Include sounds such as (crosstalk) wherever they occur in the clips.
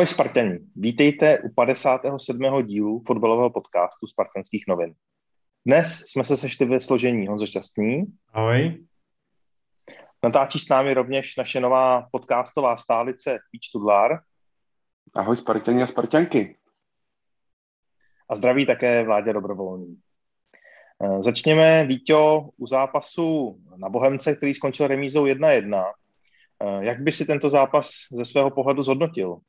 Ahoj Spartani, vítejte u 57. dílu fotbalového podcastu Spartanských novin. Dnes jsme se sešli ve složení Honzo Šťastný. Ahoj. Natáčí s námi rovněž naše nová podcastová stálice Píč Tudlár. Ahoj Spartani a Spartanky. A zdraví také Vládě Dobrovolný. Eh, Začněme, Víťo, u zápasu na Bohemce, který skončil remízou 1-1. Eh, Jak by si tento zápas ze svého pohledu zhodnotil?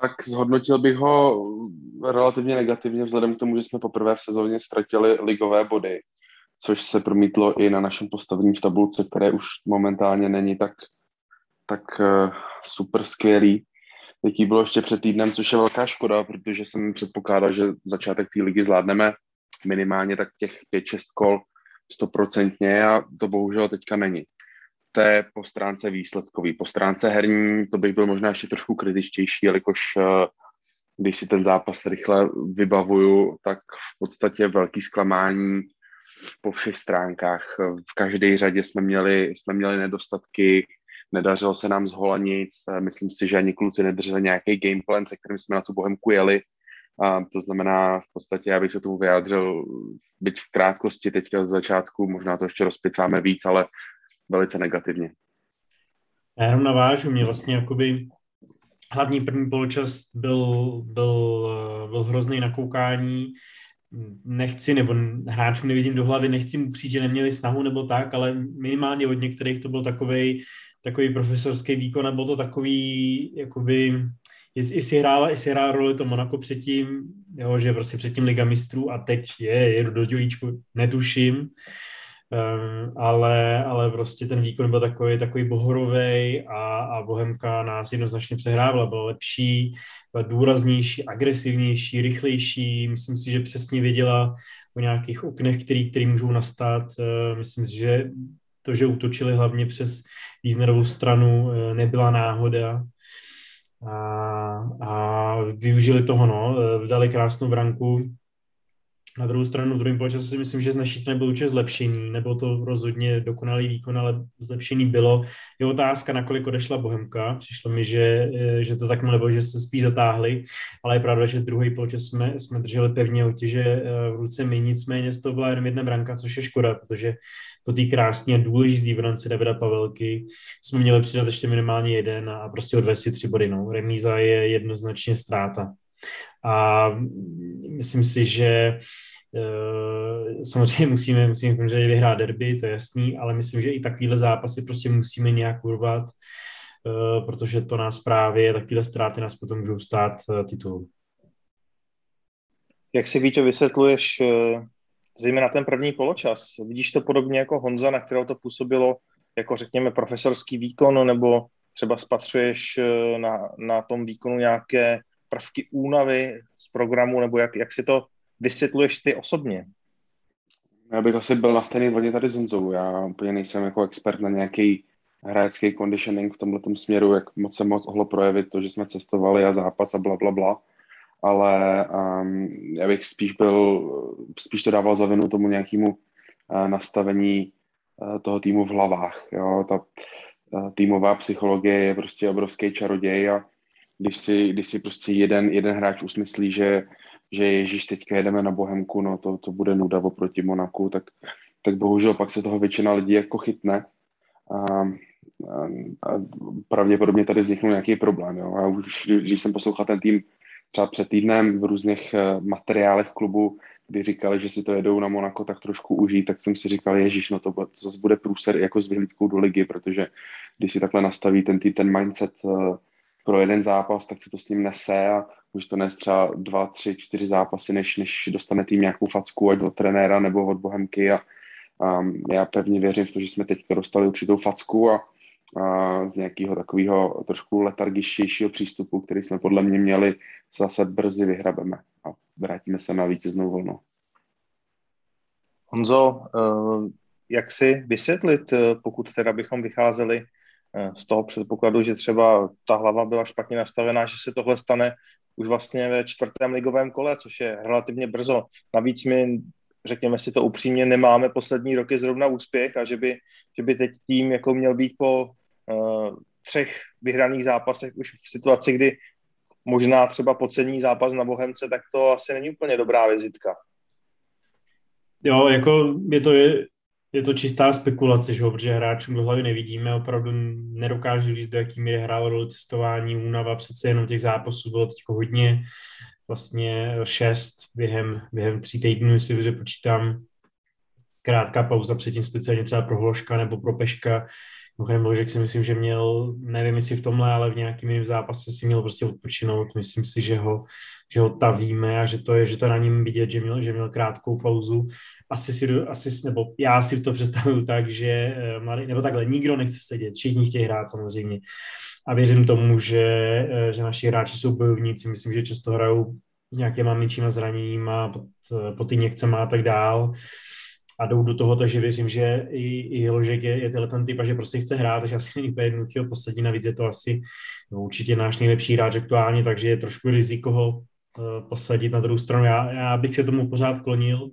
Tak zhodnotil bych ho relativně negativně vzhledem k tomu, že jsme poprvé v sezóně ztratili ligové body, což se promítlo i na našem postavení v tabulce, které už momentálně není tak, tak eh, super skvělý, jaký bylo ještě před týdnem, což je velká škoda, protože jsem předpokládal, že začátek té ligy zvládneme minimálně tak těch 5-6 kol stoprocentně a to bohužel teďka není. Je po stránce výsledkový. Po stránce herní to bych byl možná ještě trošku kritičtější, jelikož eh, když si ten zápas rychle vybavuju, tak v podstatě velký zklamání po všech stránkách. V každé řadě jsme měli, jsme měli nedostatky, nedařilo se nám z nic, myslím si, že ani kluci nedrželi nějaký gameplan, se kterým jsme na tu Bohemku jeli, a to znamená v podstatě, abych se tomu vyjádřil, byť v krátkosti teďka z začátku, možná to ještě rozpitváme víc, ale velice negativně. Já jenom navážu, mě vlastně jakoby hlavní první poločas byl, byl, byl hrozný na koukání, nechci, nebo hráčům nevidím do hlavy, nechci mu přijít, že neměli snahu nebo tak, ale minimálně od některých to byl takový takový profesorský výkon, a byl to takový, jakoby, jestli hrála, jestli hrála roli to Monako předtím, jo, že prostě předtím Liga mistrů a teď je, jedu do dělíčku, netuším, um, ale, ale prostě ten výkon byl takový, takový bohorovej a, a Bohemka nás jednoznačně přehrávala, byla lepší, byla důraznější, agresivnější, rychlejší, myslím si, že přesně věděla o nějakých oknech, který, který můžou nastat, uh, myslím si, že to, že útočili hlavně přes Wiesnerovou stranu, nebyla náhoda. A, a využili toho, no, dali krásnou branku. Na druhou stranu, v druhém poločase si myslím, že z naší strany bylo určitě zlepšení, nebo to rozhodně dokonalý výkon, ale zlepšení bylo. Je otázka, nakolik odešla Bohemka. Přišlo mi, že, že to tak nebo že se spíš zatáhli, ale je pravda, že druhý poločas jsme, jsme drželi pevně otěže v ruce my, nicméně z toho byla jenom jedna branka, což je škoda, protože po té krásně důležitý v rámci Davida Pavelky jsme měli přidat ještě minimálně jeden a prostě si tři body. No. Remíza je jednoznačně ztráta. A myslím si, že samozřejmě musíme, musíme samozřejmě vyhrát derby, to je jasný, ale myslím, že i takovýhle zápasy prostě musíme nějak urvat, protože to nás právě, takovéhle ztráty nás potom můžou stát titul. Jak si, Víťo, vysvětluješ zejména ten první poločas. Vidíš to podobně jako Honza, na kterého to působilo jako řekněme profesorský výkon, nebo třeba spatřuješ na, na tom výkonu nějaké prvky únavy z programu, nebo jak, jak si to vysvětluješ ty osobně? Já bych asi byl na stejné vlně tady s Honzou. Já úplně nejsem jako expert na nějaký hráčský conditioning v tomhle směru, jak moc se mohlo projevit to, že jsme cestovali a zápas a bla, bla, bla ale um, já bych spíš byl, spíš to dával za vinu tomu nějakému uh, nastavení uh, toho týmu v hlavách. Jo? Ta uh, týmová psychologie je prostě obrovský čaroděj a když si, když si prostě jeden, jeden hráč usmyslí, že, že Ježíš teďka jedeme na Bohemku, no to, to bude nuda oproti Monaku, tak, tak bohužel pak se toho většina lidí jako chytne. A, a, a pravděpodobně tady vzniknul nějaký problém. Jo? A už, když jsem poslouchal ten tým třeba před týdnem v různých eh, materiálech klubu, kdy říkali, že si to jedou na Monako tak trošku užít, tak jsem si říkal, ježíš, no to, to zase bude průser jako s vyhlídkou do ligy, protože když si takhle nastaví ten tým, ten mindset eh, pro jeden zápas, tak se to s ním nese a už to nese třeba dva, tři, čtyři zápasy, než, než dostane tým nějakou facku, ať od trenéra nebo od Bohemky a, Um, já pevně věřím v to, že jsme teď dostali určitou facku a, a z nějakého takového trošku letargičtějšího přístupu, který jsme podle mě měli, zase brzy vyhrabeme a vrátíme se na vítěznou vlnu. Honzo, eh, jak si vysvětlit, eh, pokud teda bychom vycházeli z toho předpokladu, že třeba ta hlava byla špatně nastavená, že se tohle stane už vlastně ve čtvrtém ligovém kole, což je relativně brzo. Navíc my, řekněme si to upřímně, nemáme poslední roky zrovna úspěch a že by, že by teď tým jako měl být po uh, třech vyhraných zápasech už v situaci, kdy možná třeba podcení zápas na Bohemce, tak to asi není úplně dobrá vizitka. Jo, jako je to, je, to čistá spekulace, že protože hráčům do hlavy nevidíme, opravdu nedokážu říct, do jaký míry hrálo roli cestování, únava, přece jenom těch zápasů bylo teď hodně, vlastně šest během, během tří týdnů, si dobře počítám, krátká pauza předtím speciálně třeba pro Hloška nebo pro Peška, Mimochodem Ložek si myslím, že měl, nevím jestli v tomhle, ale v nějakým jiném zápase si měl prostě odpočinout. Myslím si, že ho, že ho tavíme a že to je, že to na ním vidět, že měl, že měl krátkou pauzu. Asi si, asi, nebo já si to představuju tak, že eh, mladý, nebo takhle, nikdo nechce sedět, všichni chtějí hrát samozřejmě. A věřím tomu, že, eh, že naši hráči jsou bojovníci, myslím, že často hrajou s nějakýma menšíma zraněníma, pod, eh, pod ty někcema a tak dál a jdou do toho, takže věřím, že i, i Ložek je, je tenhle ten typ a že prostě chce hrát, takže asi není úplně jednoduchý posadit, navíc je to asi no, určitě náš nejlepší hráč aktuálně, takže je trošku riziko ho uh, posadit na druhou stranu. Já, já bych se tomu pořád klonil,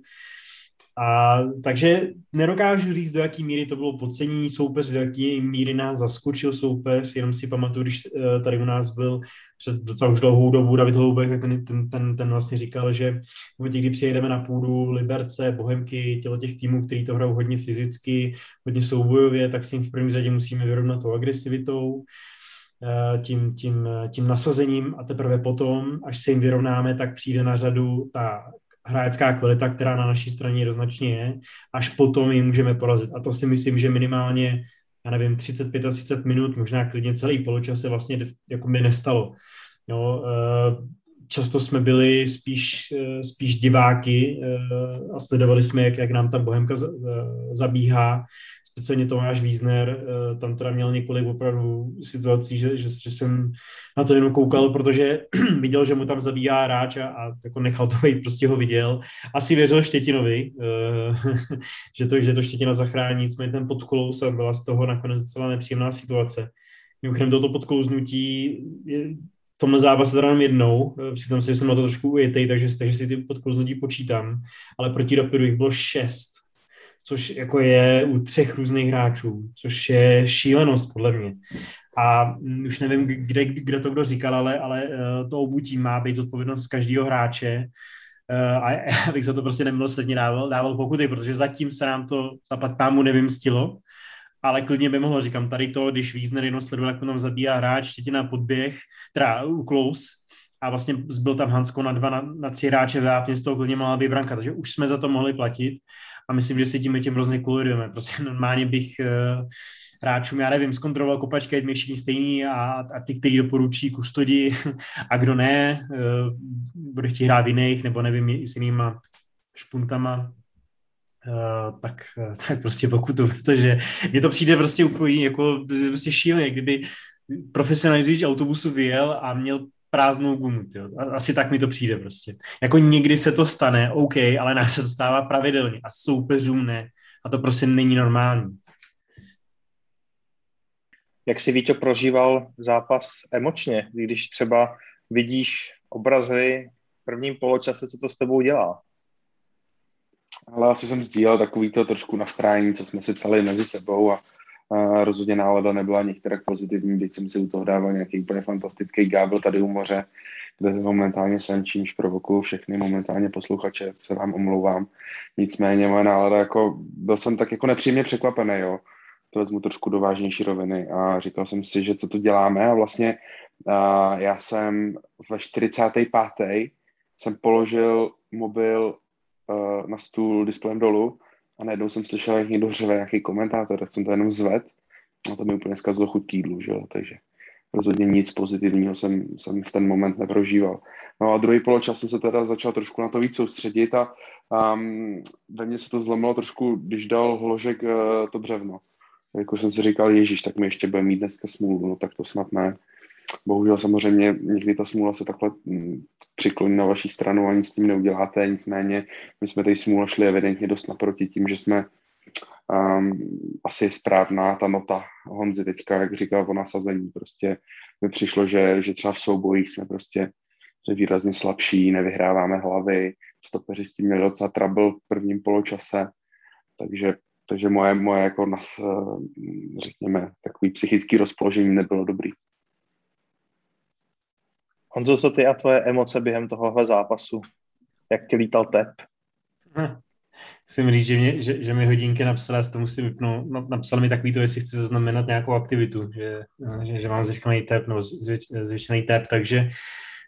a takže nedokážu říct, do jaký míry to bylo podcenění soupeř, do jaký míry nás zaskočil soupeř, jenom si pamatuju, když eh, tady u nás byl před docela už dlouhou dobu David Hloubek, tak ten, ten, ten, ten vlastně říkal, že v momentě, kdy přijedeme na půdu Liberce, Bohemky, tělo těch týmů, který to hrajou hodně fyzicky, hodně soubojově, tak si jim v první řadě musíme vyrovnat tou agresivitou, eh, tím, tím, tím nasazením. A teprve potom, až se jim vyrovnáme, tak přijde na řadu ta hráčská kvalita, která na naší straně jednoznačně je, až potom ji můžeme porazit. A to si myslím, že minimálně, já nevím, 35 a 30 minut, možná klidně celý poločas se vlastně jako by nestalo. Jo, eh, často jsme byli spíš, eh, spíš diváky eh, a sledovali jsme, jak, jak nám ta Bohemka zabíhá speciálně Tomáš Wiesner, eh, tam teda měl několik opravdu situací, že, že, že jsem na to jenom koukal, protože (clears throat) viděl, že mu tam zabíjá hráč a, a jako nechal to být, prostě ho viděl. Asi věřil Štětinovi, eh, (laughs) že, to, že to Štětina zachrání, nicméně ten podkolous a byla z toho nakonec celá nepříjemná situace. Mimochodem toto podklouznutí je, tomhle zápase teda jednou, eh, přiznám si, že jsem na to trošku ujetej, takže, takže si ty podklouznutí počítám, ale proti Rapidu jich bylo šest což jako je u třech různých hráčů, což je šílenost podle mě. A už nevím, kde, kde to kdo říkal, ale, ale eh, to obutí má být zodpovědnost každého hráče. Eh, a (laughs) já bych za to prostě nemilosrdně dával, dával pokuty, protože zatím se nám to zapad pámu nevymstilo, ale klidně by mohlo, říkám, tady to, když Wiesner jenom sledoval, jak tam zabíjá hráč, štětina podběh, teda u close, a vlastně byl tam Hansko na dva, na, na tři hráče v z toho klidně mohla být branka, takže už jsme za to mohli platit a myslím, že si tím tím hrozně kulujeme. Prostě normálně bych uh, hráčům, já nevím, zkontroloval kopačky, ať mi všichni stejný a, a ty, kteří doporučí kustodi (laughs) a kdo ne, uh, bude chtít hrát v jiných, nebo nevím, i s jinýma špuntama, Uh, tak, tak prostě pokud to, protože mně to přijde prostě úplně jako prostě šíleně, kdyby profesionální řidič autobusu vyjel a měl prázdnou gumu. Tyjo. Asi tak mi to přijde prostě. Jako někdy se to stane, OK, ale nás se to stává pravidelně a soupeřům ne. A to prostě není normální. Jak si Víťo prožíval zápas emočně, když třeba vidíš obraz hry v prvním poločase, co to s tebou dělá? Ale asi jsem sdílel takový to trošku nastrání, co jsme si psali mezi sebou a a rozhodně nálada nebyla některak pozitivní, když jsem si u toho dával nějaký úplně fantastický gábel tady u moře, kde momentálně jsem, čímž provokuju všechny momentálně posluchače, se vám omlouvám. Nicméně moje nálada, jako, byl jsem tak jako nepříjemně překvapený, jo. To vezmu trošku do vážnější roviny a říkal jsem si, že co tu děláme a vlastně a já jsem ve 45. jsem položil mobil na stůl displejem dolů a najednou jsem slyšel, jak někdo řve nějaký komentátor, tak jsem to jenom zved a to mi úplně zkazilo chuť jídlu, že jo, takže rozhodně nic pozitivního jsem, jsem v ten moment neprožíval. No a druhý poločas jsem se teda začal trošku na to víc soustředit a um, ve mně se to zlomilo trošku, když dal Hložek uh, to břevno. Jako jsem si říkal, Ježíš, tak mi ještě bude mít dneska smůlu, no tak to snad ne. Bohužel samozřejmě někdy ta smůla se takhle mm, přikloní na vaší stranu a nic s tím neuděláte, nicméně my jsme tady smůla šli evidentně dost naproti tím, že jsme um, asi správná ta nota Honzy teďka, jak říkal o nasazení, prostě mi přišlo, že, že třeba v soubojích jsme prostě že výrazně slabší, nevyhráváme hlavy, stopeři s tím měli docela trouble v prvním poločase, takže, takže moje, moje jako nas, řekněme, takový psychický rozpoložení nebylo dobrý. Honzo, co ty a tvoje emoce během tohohle zápasu? Jak ti lítal tep? Hm. (laughs) Musím říct, že, mě, že, že mi hodinky napsala, to musím vypnout, no, napsal mi takový to, jestli chci zaznamenat nějakou aktivitu, že, že, že mám zvyšený tep, nebo zvyšený tep, takže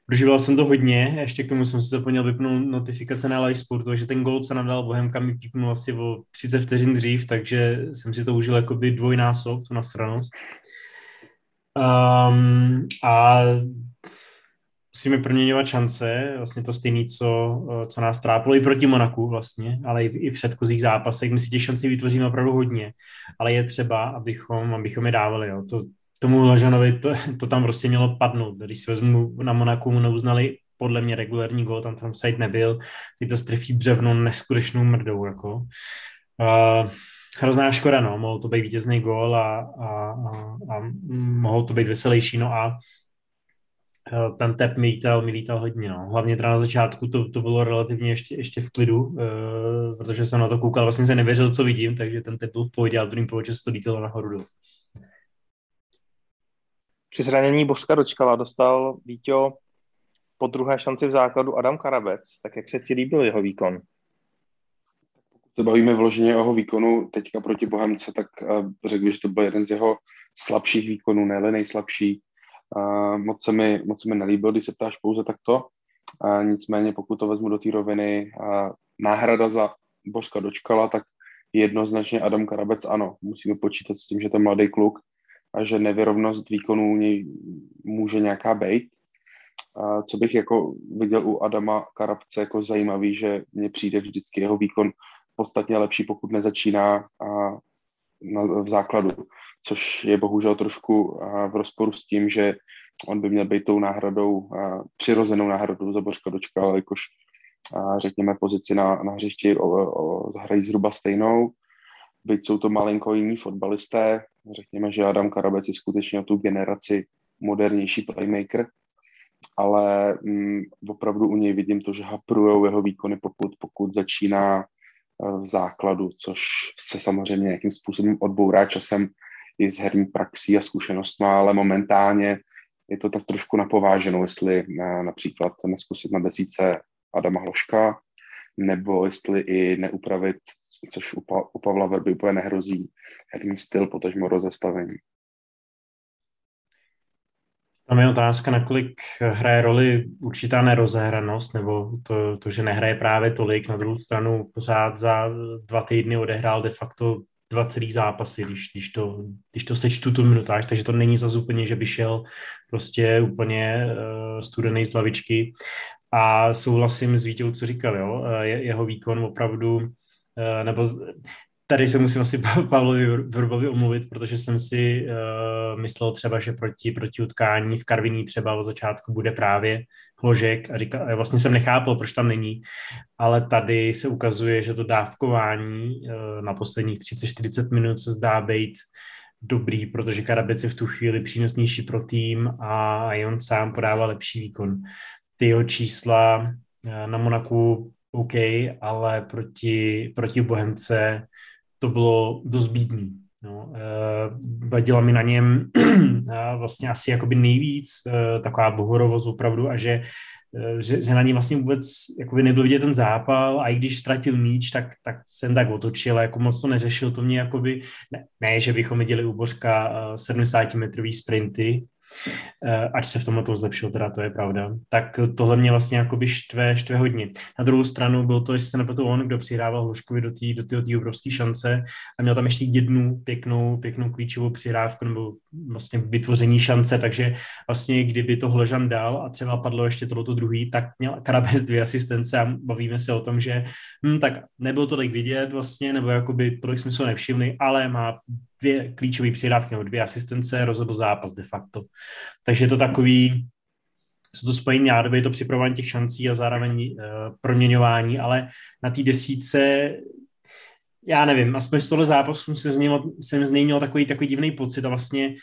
Prožíval jsem to hodně, ještě k tomu jsem si zapomněl vypnout notifikace na live sportu, takže ten gol, co nám dal Bohemka, mi pípnul asi o 30 vteřin dřív, takže jsem si to užil jakoby dvojnásob, tu nasranost. Um, a musíme proměňovat šance, vlastně to stejné, co, co nás trápilo i proti Monaku vlastně, ale i v, i v předchozích zápasech. My si těch šancí vytvoříme opravdu hodně, ale je třeba, abychom, abychom je dávali. Jo. To, tomu Lažanovi to, (laughs) to tam prostě mělo padnout. Když si vezmu na Monaku, mu neuznali podle mě regulární gol, tam tam side nebyl, ty to strefí břevno neskutečnou mrdou, jako. Uh, hrozná škoda, no, mohl to být vítězný gól a, a, a, a mohl to být veselější, no a Eh, ten tep mi lítal, mi lítal hodně, no. Hlavně teda na začátku to, to bylo relativně ještě, ještě v klidu, uh, protože jsem na to koukal, vlastně se nevěřil, co vidím, takže ten tep byl v pohodě, ale v druhém poločase to lítalo nahoru dolů. Při zranění Božka dočkala dostal Víťo po druhé šanci v základu Adam Karabec, tak jak se ti líbil jeho výkon? se bavíme vloženě o jeho výkonu teďka proti Bohemce, tak uh, řekl bych, že to byl jeden z jeho slabších výkonů, ne nejslabší. Moc, se mi, moc se mi nelíbil, když se ptáš pouze takto. Nicméně, pokud to vezmu do té roviny, náhrada za Božka dočkala, tak jednoznačně Adam Karabec ano. Musíme počítat s tím, že to je mladý kluk a že nevyrovnost výkonů u něj může nějaká být. Co bych jako viděl u Adama Karabce jako zajímavý, že mně přijde vždycky jeho výkon podstatně lepší, pokud nezačíná uh, na, v základu což je bohužel trošku v rozporu s tím, že on by měl být tou náhradou, přirozenou náhradou za Bořka Dočka, ale jakož řekněme pozici na, na hřišti o, o, zahrají zhruba stejnou. Byť jsou to malinko jiní fotbalisté, řekněme, že Adam Karabec je skutečně o tu generaci modernější playmaker, ale mm, opravdu u něj vidím to, že haprujou jeho výkony, pokud, pokud začíná v základu, což se samozřejmě nějakým způsobem odbourá časem i s herní praxí a zkušenostma, ale momentálně je to tak trošku napováženou, jestli na, například neskusit na desíce Adama Hloška, nebo jestli i neupravit, což u, pa, u Pavla Verby úplně nehrozí, herní styl, potažmo rozestavení. Tam je otázka, nakolik hraje roli určitá nerozehranost, nebo to, to, že nehraje právě tolik. Na druhou stranu pořád za dva týdny odehrál de facto dva celý zápasy, když, když, to, když to sečtu tu minutáž, takže to není zase úplně, že by šel prostě úplně uh, studený z lavičky. A souhlasím s Vítěou, co říkal, jo, uh, je, jeho výkon opravdu, uh, nebo tady se musím asi Pavlovi Vrbovi omluvit, protože jsem si uh, myslel třeba, že proti, proti utkání v Karviní třeba od začátku bude právě Hložek a říkal, vlastně jsem nechápal, proč tam není, ale tady se ukazuje, že to dávkování uh, na posledních 30-40 minut se zdá být dobrý, protože Karabec je v tu chvíli přínosnější pro tým a i on sám podává lepší výkon. Ty jeho čísla uh, na Monaku OK, ale proti, proti Bohemce to bylo dost bídný. No, uh, vadila mi na něm uh, (clears throat) vlastně asi jakoby nejvíc uh, taková bohorovost opravdu a že, že, že na něm vlastně vůbec jakoby nebyl vidět ten zápal a i když ztratil míč, tak, tak jsem tak otočil a jako moc to neřešil. To mě jakoby, ne, ne že bychom viděli u Božka uh, 70-metrový sprinty, Eh, ať se v tomhle to zlepšil, teda to je pravda. Tak tohle mě vlastně jakoby štve, štve hodně. Na druhou stranu byl to, jestli se nepletu on, kdo přihrával Hluškovi do té do do obrovské šance a měl tam ještě jednu pěknou, pěknou klíčovou přihrávku nebo vlastně vytvoření šance, takže vlastně kdyby to Hležan dal a třeba padlo ještě tohleto druhý, tak měl Karabes dvě asistence a bavíme se o tom, že hm, tak nebylo to tak vidět vlastně, nebo jakoby tolik jsme se nevšimli, ale má dvě klíčové přihrávky nebo dvě asistence, rozhodl zápas de facto. Takže je to takový, jsou to spojení nádoby, je to připravování těch šancí a zároveň uh, proměňování, ale na té desíce já nevím, aspoň z tohle zápasu jsem z něj, jsem z něj měl takový, takový divný pocit a vlastně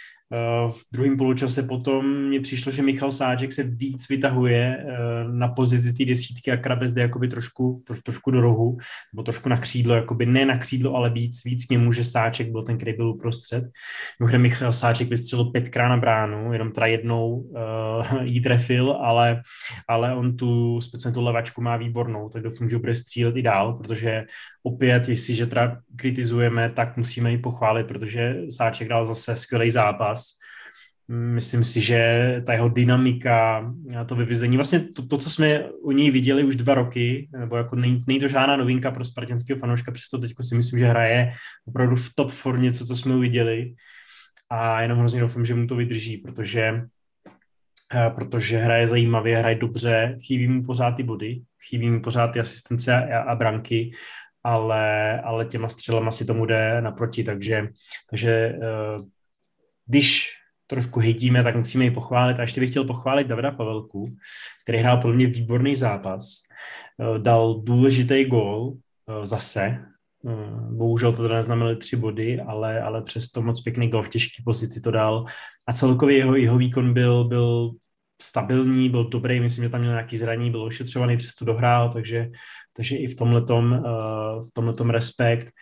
v druhém poločase potom mně přišlo, že Michal Sáček se víc vytahuje eh, na pozici té desítky a Krabes jde jakoby trošku, troš, trošku do rohu, nebo trošku na křídlo, jakoby ne na křídlo, ale víc, víc k němu, že Sáček byl ten, který byl uprostřed. Mimochodem Michal Sáček vystřelil pětkrát na bránu, jenom teda jednou uh, jí trefil, ale, ale on tu speciálně tu levačku má výbornou, tak doufám, že bude střílet i dál, protože opět, jestliže teda kritizujeme, tak musíme ji pochválit, protože Sáček dal zase skvělý zápas Myslím si, že ta jeho dynamika, to vyvizení, vlastně to, to, co jsme u něj viděli už dva roky, nebo jako není, není to žádná novinka pro spartanského fanouška, přesto teď si myslím, že hraje opravdu v top formě, co, co jsme uviděli. A jenom hrozně doufám, že mu to vydrží, protože eh, protože hraje zajímavě, hraje dobře, chybí mu pořád ty body, chybí mu pořád ty asistence a, a branky, ale, ale těma střelama si tomu jde naproti, takže, takže eh, když trošku hejtíme, tak musíme ji pochválit. A ještě bych chtěl pochválit Davida Pavelku, který hrál pro mě výborný zápas. Eh, dal důležitý gól eh, zase. Eh, bohužel to teda neznamenaly tři body, ale, ale přesto moc pěkný gól v těžké pozici to dal. A celkově jeho, jeho výkon byl, byl stabilní, byl dobrý, myslím, že tam měl nějaký zraní, byl ošetřovaný, přesto dohrál, takže, takže i v tomhletom, v tomhletom respekt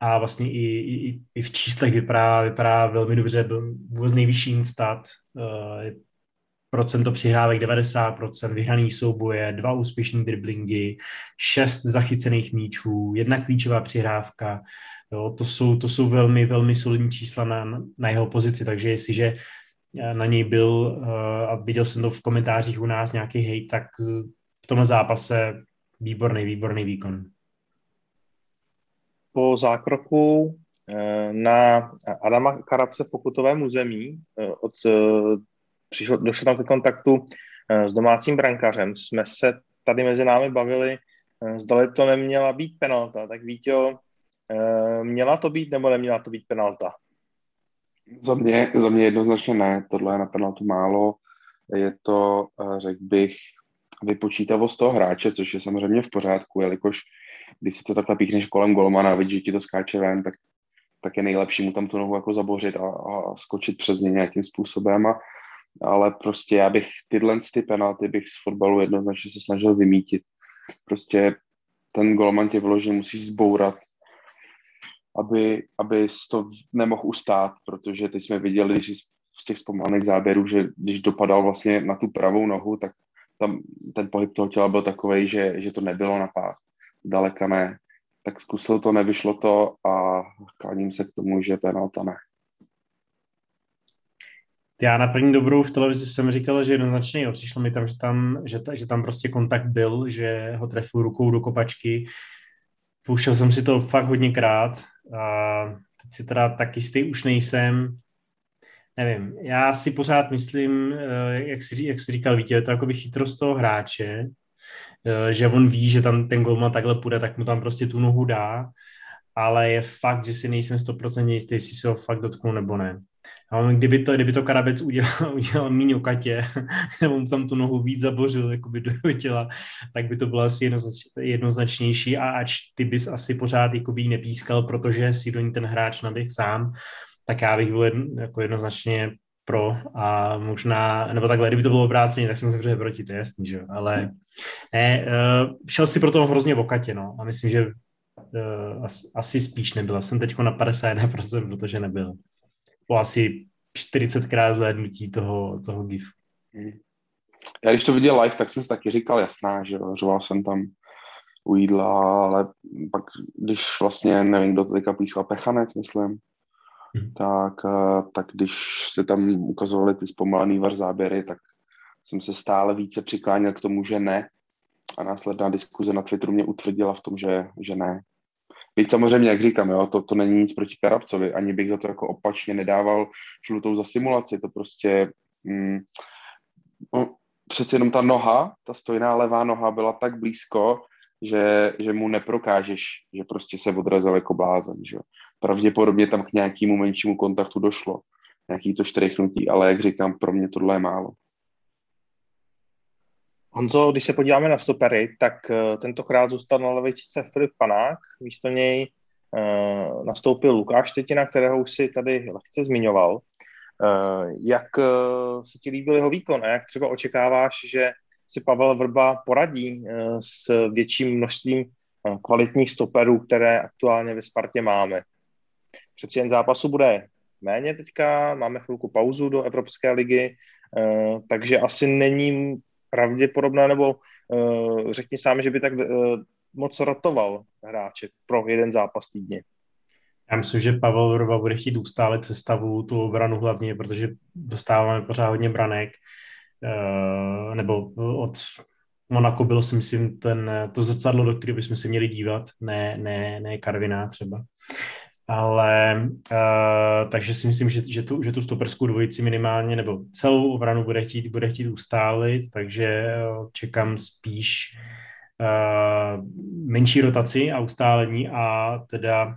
a vlastně i, i, i v číslech vypadá, vypadá velmi dobře, byl vůbec nejvyšší instat, uh, procento přihrávek 90%, vyhraný souboje, dva úspěšné driblingy, šest zachycených míčů, jedna klíčová přihrávka, jo, to, jsou, to jsou velmi, velmi solidní čísla na, na jeho pozici, takže jestliže eh, na něj byl uh, a viděl jsem to v komentářích u nás nějaký hate, tak v tomhle zápase výborný, výborný výkon po zákroku eh, na Adama Karabce v pokutovém území, eh, od, eh, přišlo, došlo tam ke kontaktu s domácím brankařem, jsme se tady mezi námi bavili, zdali to neměla být penalta. Tak Vítě, měla to být nebo neměla to být penalta? Za mě, za mě jednoznačně ne, tohle je na penaltu málo. Je to, řekl bych, vypočítavost toho hráče, což je samozřejmě v pořádku, jelikož když si to takhle píchneš kolem golmana a vidíš, že ti to skáče ven, tak, tak je nejlepší mu tam tu nohu jako zabořit a, a skočit přes ně nějakým způsobem. A, ale prostě já bych tyhle ty penalty bych z fotbalu jednoznačně se snažil vymítit. Prostě ten golman tě vyloženě musí zbourat, aby, aby to nemohl ustát, protože teď jsme viděli, když z těch zpomalených záběrů, že když dopadal vlastně na tu pravou nohu, tak tam ten pohyb toho těla byl takový, že, že to nebylo na pás daleka ne. Tak zkusil to, nevyšlo to a kláním se k tomu, že penalta ne. Já na první dobrou v televizi jsem říkal, že jednoznačně jo, přišlo mi tam, že tam, že, ta, že tam prostě kontakt byl, že ho trefil rukou do kopačky. Pouštěl jsem si to fakt hodněkrát a teď si teda tak jistý už nejsem. Nevím, já si pořád myslím, eh, jak si, jak si říkal Vítě, je to jako by chytrost toho hráče, že on ví, že tam ten golman takhle půjde, tak mu tam prostě tu nohu dá, ale je fakt, že si nejsem 100% jistý, jestli se ho fakt dotknu nebo ne. A kdyby to, kdyby to Karabec udělal, (laughs) udělal míň o Katě, (laughs) nebo mu tam tu nohu víc zabořil jakoby do těla, tak by to bylo asi jednoznač, jednoznačnější a ač ty bys asi pořád jakoby nepískal, protože si do ní ten hráč naběh sám, tak já bych byl jedno, jako jednoznačně pro a možná, nebo takhle, kdyby to bylo obráceně, tak jsem se proti, to je jasný, že jo, ale ne, uh, šel si pro toho hrozně v okatě, no, a myslím, že uh, asi, asi spíš nebyl, jsem teď na 51%, protože nebyl. Po asi 40krát zhlédnutí toho, toho GIF. Hmm. Já když to viděl live, tak jsem si taky říkal jasná, že jo, řoval jsem tam u jídla, ale pak když vlastně, nevím, kdo to teďka písal, Pechanec, myslím, tak, eh, tak když se tam ukazovaly ty zpomalený var záběry, tak jsem se stále více přikláněl k tomu, že ne. A následná diskuze na Twitteru mě utvrdila v tom, že, že ne. Víc samozřejmě, jak říkám, jo, to, to není nic proti Karabcovi, ani bych za to jako opačně nedával žlutou za simulaci, to prostě mm, no, přeci jenom ta noha, ta stojná levá noha byla tak blízko, že, že mu neprokážeš, že prostě se odrazil jako blázen, že Pravděpodobně tam k nějakému menšímu kontaktu došlo, nějaký to štrechnutí, ale jak říkám, pro mě tohle je málo. Honzo, když se podíváme na stopery, tak uh, tentokrát zůstal na levičce Filip Panák, místo něj uh, nastoupil Lukáš Štětina, kterého už si tady lehce zmiňoval. Uh, jak se ti líbil jeho výkon a jak třeba očekáváš, že si Pavel Vrba poradí s větším množstvím kvalitních stoperů, které aktuálně ve Spartě máme? Přeci jen zápasu bude méně teďka, máme chvilku pauzu do Evropské ligy, uh, takže asi není pravděpodobné, nebo uh, řekni sám, že by tak uh, moc rotoval hráče pro jeden zápas týdně. Já myslím, že Pavel Vrba bude chtít ustálit sestavu, tu obranu hlavně, protože dostáváme pořád hodně branek, nebo od Monako bylo si myslím ten, to zrcadlo, do kterého bychom se měli dívat, ne, ne, ne Karviná třeba. Ale uh, takže si myslím, že, že, tu, že tu stoperskou dvojici minimálně nebo celou obranu bude chtít, bude chtít ustálit, takže uh, čekám spíš uh, menší rotaci a ustálení a teda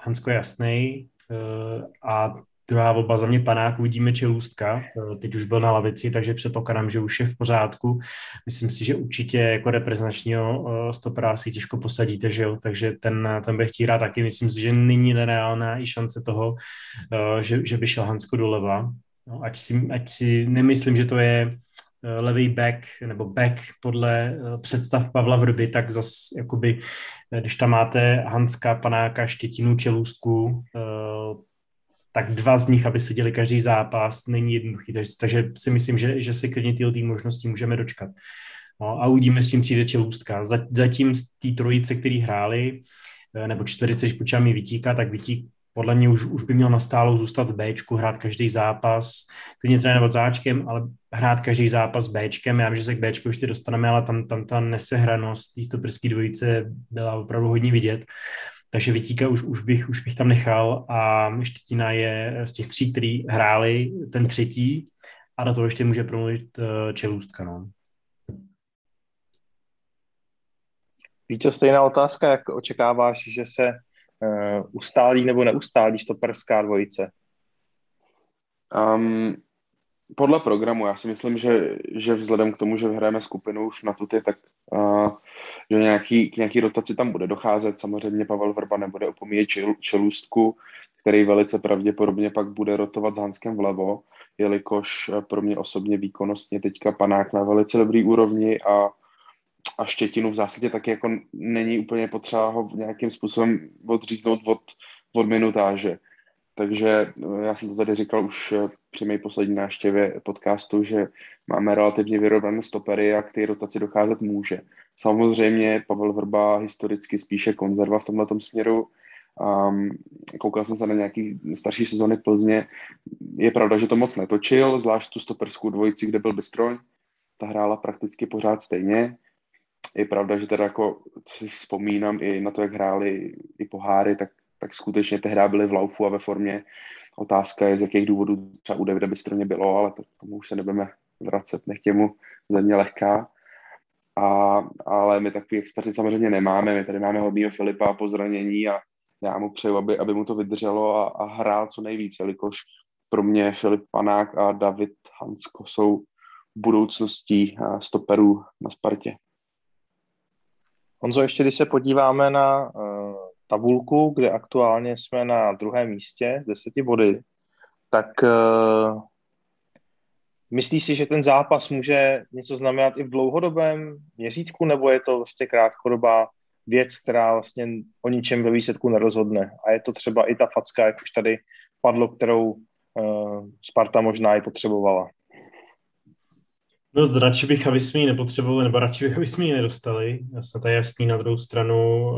Hansko jasný uh, a druhá volba za mě panák, uvidíme Čelůstka, eh, teď už byl na lavici, takže předpokládám, že už je v pořádku. Myslím si, že určitě jako reprezentačního eh, stopera si těžko posadíte, že jo? takže ten, ten bych rád taky. Myslím si, že není nereálná i šance toho, eh, že, že by šel Hansko doleva. No, ať, si, ať si nemyslím, že to je levý back nebo back podle představ Pavla Vrby, tak zas jakoby, když tam máte Hanska, Panáka, Štětinu, Čelůstku, tak dva z nich, aby seděli každý zápas, není jednoduchý. Takže, takže si myslím, že, že se klidně tyhle možnosti můžeme dočkat. No, a uvidíme, s čím přijde Čelůstka. Zatím z té trojice, který hráli, eh, nebo čtyřice, když počítáme Vytíka, tak Vytík podle mě už, už by měl nastálo zůstat v Bčku, hrát každý zápas, klidně trénovat záčkem, ale hrát každý zápas Bčkem. Já vím, že se k Bčku ještě dostaneme, ale tam, tam ta nesehranost té stoperské dvojice byla opravdu hodně vidět. Takže Vytíka už, už, bych, už bych tam nechal a Štětina je z těch tří, který hráli, ten třetí a do toho ještě může promluvit uh, Čelůstka. No. Víte, stejná otázka, jak očekáváš, že se uh, ustálí nebo neustálí stoperská dvojice? Um, podle programu, já si myslím, že, že vzhledem k tomu, že hrajeme skupinu už na tuty, tak uh, že nějaký, k nějaký rotaci tam bude docházet. Samozřejmě Pavel Vrba nebude opomíjet čel, čelůstku, který velice pravděpodobně pak bude rotovat s Hanskem vlevo, jelikož eh, pro mě osobně výkonnostně teďka panák na velice dobrý úrovni a, a Štětinu v zásadě taky jako není úplně potřeba ho nějakým způsobem odříznout od, od minutáže. Takže eh, já jsem to tady říkal už eh, při mé poslední návštěvě podcastu, že máme relativně vyrovnané stopery a k té rotaci docházet může. Samozřejmě Pavel Vrba historicky spíše konzerva v tomhle směru. Um, koukal jsem se na nějaký starší sezony Plzně. Je pravda, že to moc netočil, zvlášť tu stoperskou dvojici, kde byl Bystroň. Ta hrála prakticky pořád stejně. Je pravda, že teda jako, co si vzpomínám i na to, jak hráli i poháry, tak tak skutečně tehdy byli v laufu a ve formě. Otázka je, z jakých důvodů třeba u Davida Bystroně bylo, ale to, tomu už se nebudeme vracet, nech mu země lehká. A, ale my takový experty samozřejmě nemáme, my tady máme hodného Filipa po zranění a já mu přeju, aby, aby mu to vydrželo a, a hrál co nejvíc, jelikož pro mě Filip Panák a David Hansko jsou budoucností stoperů na Spartě. Honzo, ještě když se podíváme na uh, tabulku, kde aktuálně jsme na druhém místě z deseti body, tak uh, myslíš si, že ten zápas může něco znamenat i v dlouhodobém měřítku, nebo je to vlastně krátkodobá věc, která vlastně o ničem ve výsledku nerozhodne? A je to třeba i ta facka, jak už tady padlo, kterou uh, Sparta možná i potřebovala. No, radši bych, aby jsme ji nepotřebovali, nebo radši bych, aby jsme ji nedostali. Já jsem tady jasný na druhou stranu,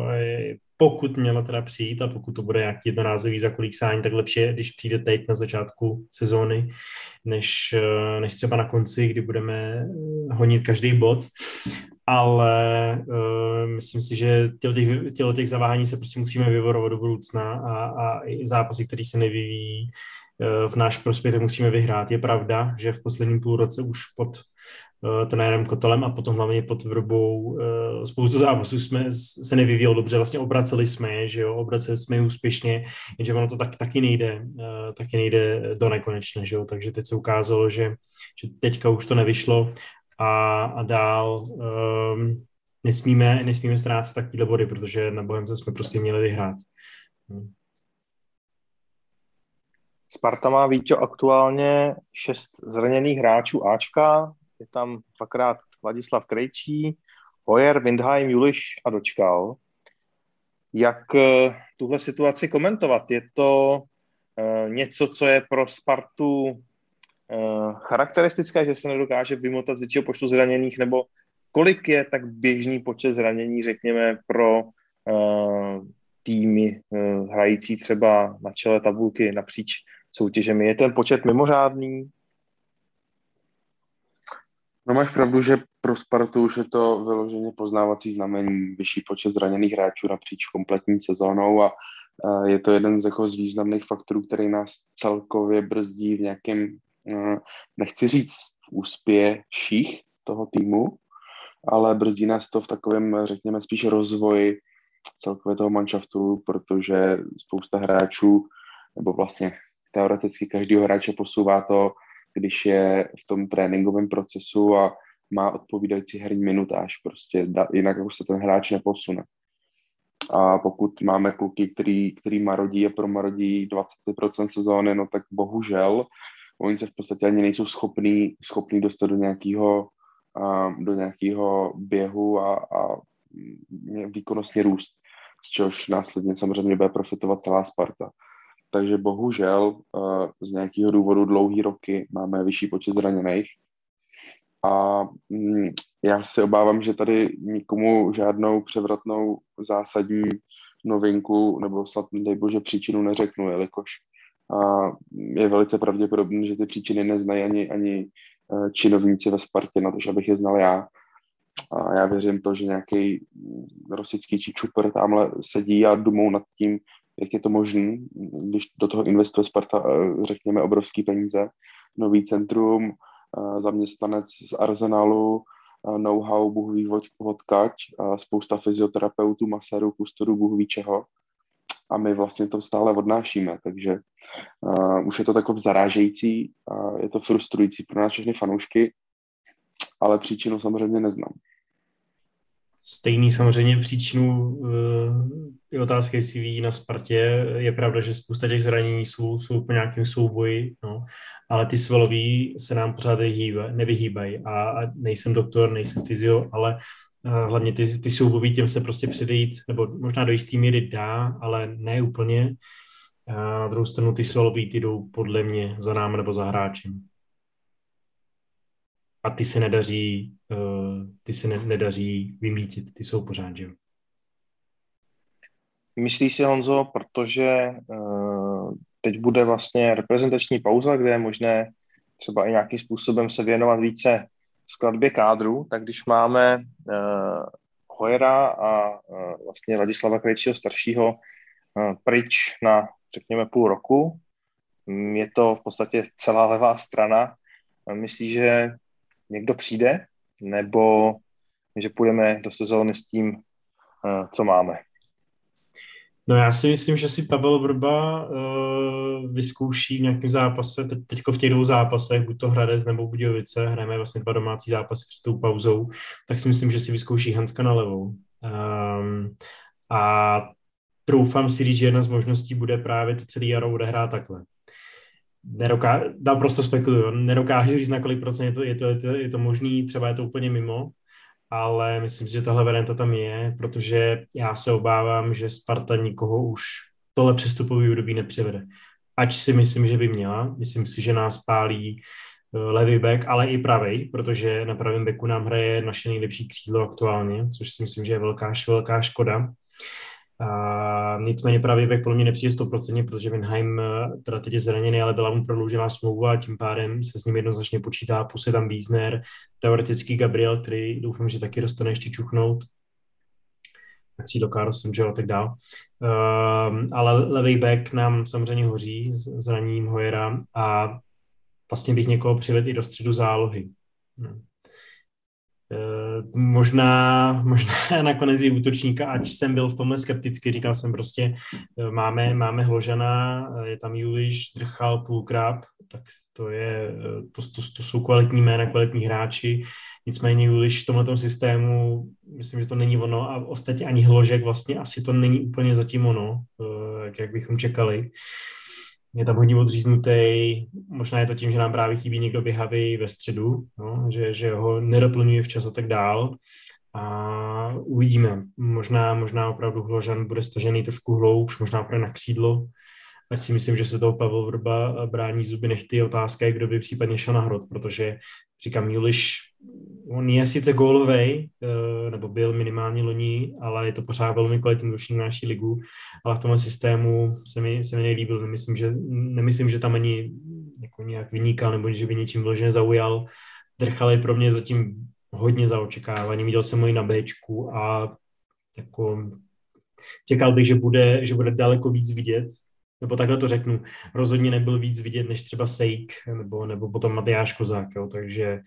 pokud měla teda přijít a pokud to bude nějaký jednorázový zakolíksání, tak lepší je, když přijde teď na začátku sezóny, než, eh, než třeba na konci, kdy budeme honit každý bod. Ale uh, myslím si, že těch, těch zaváhání se prostě musíme vyvorovat do budoucna a, a i zápasy, které se nevyvíjí v náš prospěch, musíme vyhrát. Je pravda, že v posledním půl roce už pod uh, trenérem Kotelem a potom hlavně pod Vrbou uh, spoustu zápasů jsme se nevyvíjelo dobře, vlastně obraceli jsme je, že jo, obraceli jsme je úspěšně, jenže ono to tak, taky nejde, uh, taky nejde do nekonečna, že jo, takže teď se ukázalo, že, že teďka už to nevyšlo a, a dál um, nesmíme, nesmíme ztrácet takovýhle body, protože na Bohemce jsme prostě měli vyhrát. Sparta má Víťo aktuálně šest zraněných hráčů Ačka, je tam dvakrát Vladislav Krejčí, Hoyer, Windheim, Juliš a Dočkal. Jak eh, tuhle situaci komentovat? Je to uh, něco, co je pro Spartu uh, charakteristické, že se nedokáže vymotat z většího počtu zraněných, nebo kolik je tak běžný počet zranění, řekněme, pro týmy hrající třeba na čele tabulky napříč soutěžemi? Je ten počet mimořádný? No máš pravdu, že pro Spartu už je to vyloženě poznávací znamení, vyšší počet zraněných hráčů napříč kompletní sezónou a je to jeden z, jako z významných faktorů, který nás celkově brzdí v nějakém, nechci říct úspěších toho týmu, ale brzdí nás to v takovém, řekněme, spíš rozvoji celkově toho manšaftu, protože spousta hráčů, nebo vlastně teoreticky každého hráče posouvá to, když je v tom tréninkovém procesu a má odpovídající herní minutáž, prostě da, jinak už se ten hráč neposune. A pokud máme kluky, který, který marodí a promarodí 20% sezóny, no tak bohužel oni se v podstatě ani nejsou schopní, schopní dostat do nějakého do nějakého běhu a, a výkonnostně růst, z čehož následně samozřejmě bude profitovat celá Sparta. Takže bohužel z nějakého důvodu dlouhý roky máme vyšší počet zraněných. A mm, já se obávám, že tady nikomu žádnou převratnou zásadní novinku nebo snad dej bože příčinu neřeknu, jelikož je velice pravděpodobné, že ty příčiny neznají ani, ani e, činovníci ve Spartě, na to, že abych je znal já. A já věřím to, že nějaký rosický či čupr tamhle sedí a dumou nad tím, jak je to možné, když do toho investuje Sparta, e, řekněme, obrovský peníze, nový centrum, e, zaměstnanec z Arsenalu, know-how, Bůh ví odkaď, spousta fyzioterapeutů, masérů, kustorů, Bůh ví čeho a my vlastně to stále odnášíme, takže uh, už je to takové zarážející, uh, je to frustrující pro nás všechny fanoušky, ale příčinu samozřejmě neznám. Stejný samozřejmě příčinu uh, otázky CV na Spartě. Je pravda, že spousta těch zranění jsou, jsou po nějakém souboji, no, ale ty svalový se nám pořád nevyhýbají. A, a nejsem doktor, nejsem fyzio, ale hlavně ty, ty soubový těm se prostě předejít, nebo možná do jistý míry dá, ale ne úplně. A na druhou stranu ty svalový ty jdou podle mě za námi nebo za hráčem. A ty se nedaří, uh, ty se ne, nedaří vymítit, ty jsou pořád, že Myslíš si, Honzo, protože uh, teď bude vlastně reprezentační pauza, kde je možné třeba i nějakým způsobem se věnovat více skladbě kádru, tak když máme uh, Hojera a uh, vlastně Ladislava Krejčího staršího uh, pryč na, řekněme, půl roku, um, je to v podstatě celá levá strana. Myslíš, že někdo přijde, nebo že půjdeme do sezóny s tím, uh, co máme? No já si myslím, že si Pavel Vrba uh, vyzkouší v nějakém zápase, teď, teďko v těch dvou zápasech, buď to Hradec nebo Budějovice, hrajeme vlastně dva domácí zápasy před tou pauzou, tak si myslím, že si vyzkouší Hanska na levou. Um, a troufám si říct, že jedna z možností bude právě to celý jaro odehrát takhle. Nedoká, dá prostě spekuluju, nedokážu říct na kolik procent je to, je to, je to, je to možný, třeba je to úplně mimo, ale myslím si, že tahle varianta tam je, protože já se obávám, že Sparta nikoho už tohle přestupový období nepřivede. Ač si myslím, že by měla, myslím si, že nás pálí levý back, ale i pravý, protože na pravém backu nám hraje naše nejlepší křídlo aktuálně, což si myslím, že je velká, velká škoda. A nicméně pravý back podle mě nepřijde 100%, protože Winheim eh, teda teď je zraněný, ale byla mu prodloužená smlouva a tím pádem se s ním jednoznačně počítá, plus je tam Wiesner, teoreticky Gabriel, který doufám, že taky dostane ještě čuchnout, tak si dokážu jsem, že a tak dál. Uh, ale levý back nám samozřejmě hoří s zraněním Hojera a vlastně bych někoho přivedl i do středu zálohy. No. Eh, možná, možná (laughs) nakonec i útočníka, ať jsem byl v tomhle skeptický, říkal jsem prostě, eh, máme, máme Hložana, eh, je tam Juliš, Drchal, Půlkrab, tak to, je, to, to, to jsou kvalitní jména, kvalitní hráči, nicméně Juliš v tomhle systému, myslím, že to není ono a ostatně ani Hložek vlastně asi to není úplně zatím ono, jak bychom čekali je tam hodně odříznutý, možná je to tím, že nám právě chybí někdo běhavý ve středu, no, že, že ho nedoplňuje včas a tak dál. A uvidíme. Možná, možná opravdu Hložan bude stažený trošku hloubš, možná opravdu na křídlo. Ať si myslím, že se toho Pavel Vrba brání zuby nechty. Otázka je, kdo by případně šel na hrot, protože říkám, Juliš on je sice gólový, eh, nebo byl minimálně loní, ale je to pořád velmi kvalitní na naší ligu, ale v tomhle systému se mi, se mi nelíbil. Nemyslím, že, nemyslím, že tam ani jako nějak vynikal, nebo že by něčím vloženě zaujal. Drchal je pro mě zatím hodně za očekávání. Viděl jsem ho i na Bčku a jako čekal bych, že bude, že bude daleko víc vidět, nebo takhle to řeknu, rozhodně nebyl víc vidět než třeba Sejk nebo, nebo potom Matyáš Kozák, jo, takže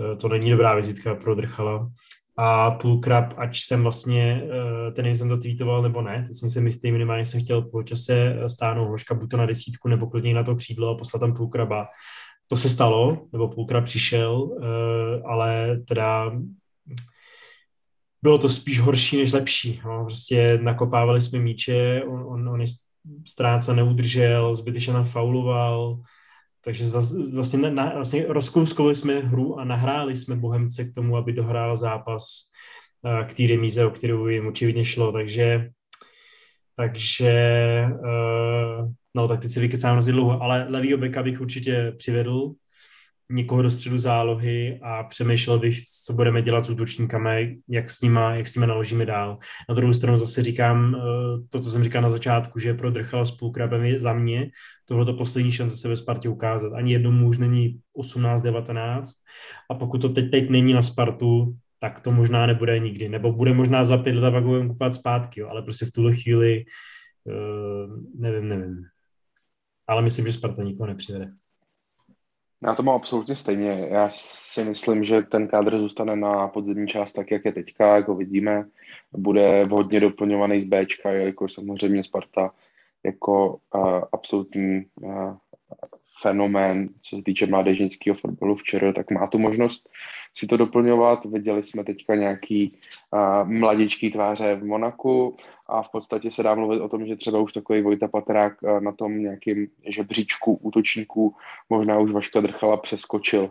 Eh, to není dobrá vizitka pro Drchala. A Půlkrab, ať jsem vlastně, eh, ten jsem to tweetoval nebo ne, teď jsem si myslel, minimálně jsem chtěl po čase stáhnout Hloška buď to na desítku, nebo klidně na to křídlo a poslat tam Půlkraba. To se stalo, nebo Půlkrab přišel, eh, ale teda bylo to spíš horší než lepší. No. Prostě nakopávali jsme míče, on, on, on je ztráce neudržel, zbytečně nám fauloval, takže vlastně, na, vlastně rozkouskovali jsme hru a nahráli jsme Bohemce k tomu, aby dohrál zápas uh, k té remíze, o kterou jim očividně šlo. Takže, takže uh, no tak teď si vykecám hrozně dlouho, ale levý beka bych určitě přivedl, někoho do středu zálohy a přemýšlel bych, co budeme dělat s útočníkami, jak s nima, jak s nimi naložíme dál. Na druhou stranu zase říkám eh, to, co jsem říkal na začátku, že pro Drchala s Půlkrabem za mě tohle to poslední šance se ve Spartě ukázat. Ani jednou muž není 18-19 a pokud to teď, teď není na Spartu, tak to možná nebude nikdy. Nebo bude možná za pět let a pak budeme kupovat zpátky, jo. ale prostě v tuhle chvíli uh, nevím, nevím. Ale myslím, že Sparta nikoho nepřivede. Já to mám absolutně stejně. Já si myslím, že ten kádr zůstane na podzemní část tak, jak je teďka, jako vidíme. Bude vhodně doplňovaný z Bčka, jelikož samozřejmě Sparta jako uh, absolutní uh, fenomén, co se týče mládežnického fotbalu včera, tak má tu možnost si to doplňovat. Viděli jsme teďka nějaký uh, mladičký tváře v Monaku a v podstatě se dá mluvit o tom, že třeba už takový Vojta Patrák na tom nějakým žebříčku útočníků možná už Vaška Drchala přeskočil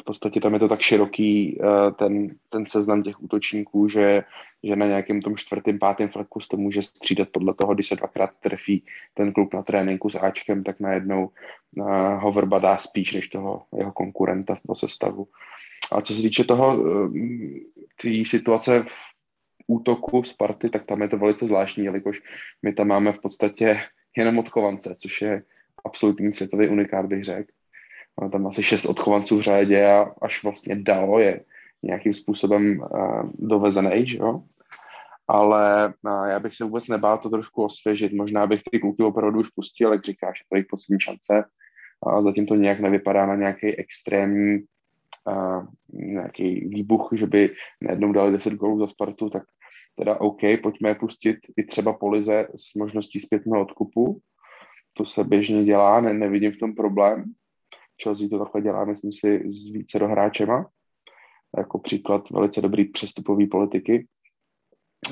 v podstatě tam je to tak široký eh, ten, ten seznam těch útočníků, že, že na nějakém tom čtvrtém, pátém fleku to může střídat podle toho, když se dvakrát trefí ten klub na tréninku s Ačkem, tak najednou uh, ho dá spíš než toho jeho konkurenta v sestavu. A co se týče toho, té situace v útoku Sparty, tak tam je to velice zvláštní, jelikož my tam máme v podstatě jenom odchovance, což je absolutní světový unikát, bych řekl tam asi šest odchovanců v řadě a až vlastně Dalo je nějakým způsobem uh, dovezený, že jo? Ale uh, já bych se vůbec nebál to trošku osvěžit. Možná bych ty kluky opravdu už pustil, jak říkáš, to je poslední šance. A zatím to nějak nevypadá na nějaký extrémní uh, nějaký výbuch, že by najednou dali 10 gólů za Spartu, tak teda OK, pojďme je pustit i třeba Polize s možností zpětného odkupu. To se běžně dělá, ne, nevidím v tom problém. Chelsea to takhle dělá, myslím si, s více hráčema. Jako příklad velice dobrý přestupový politiky.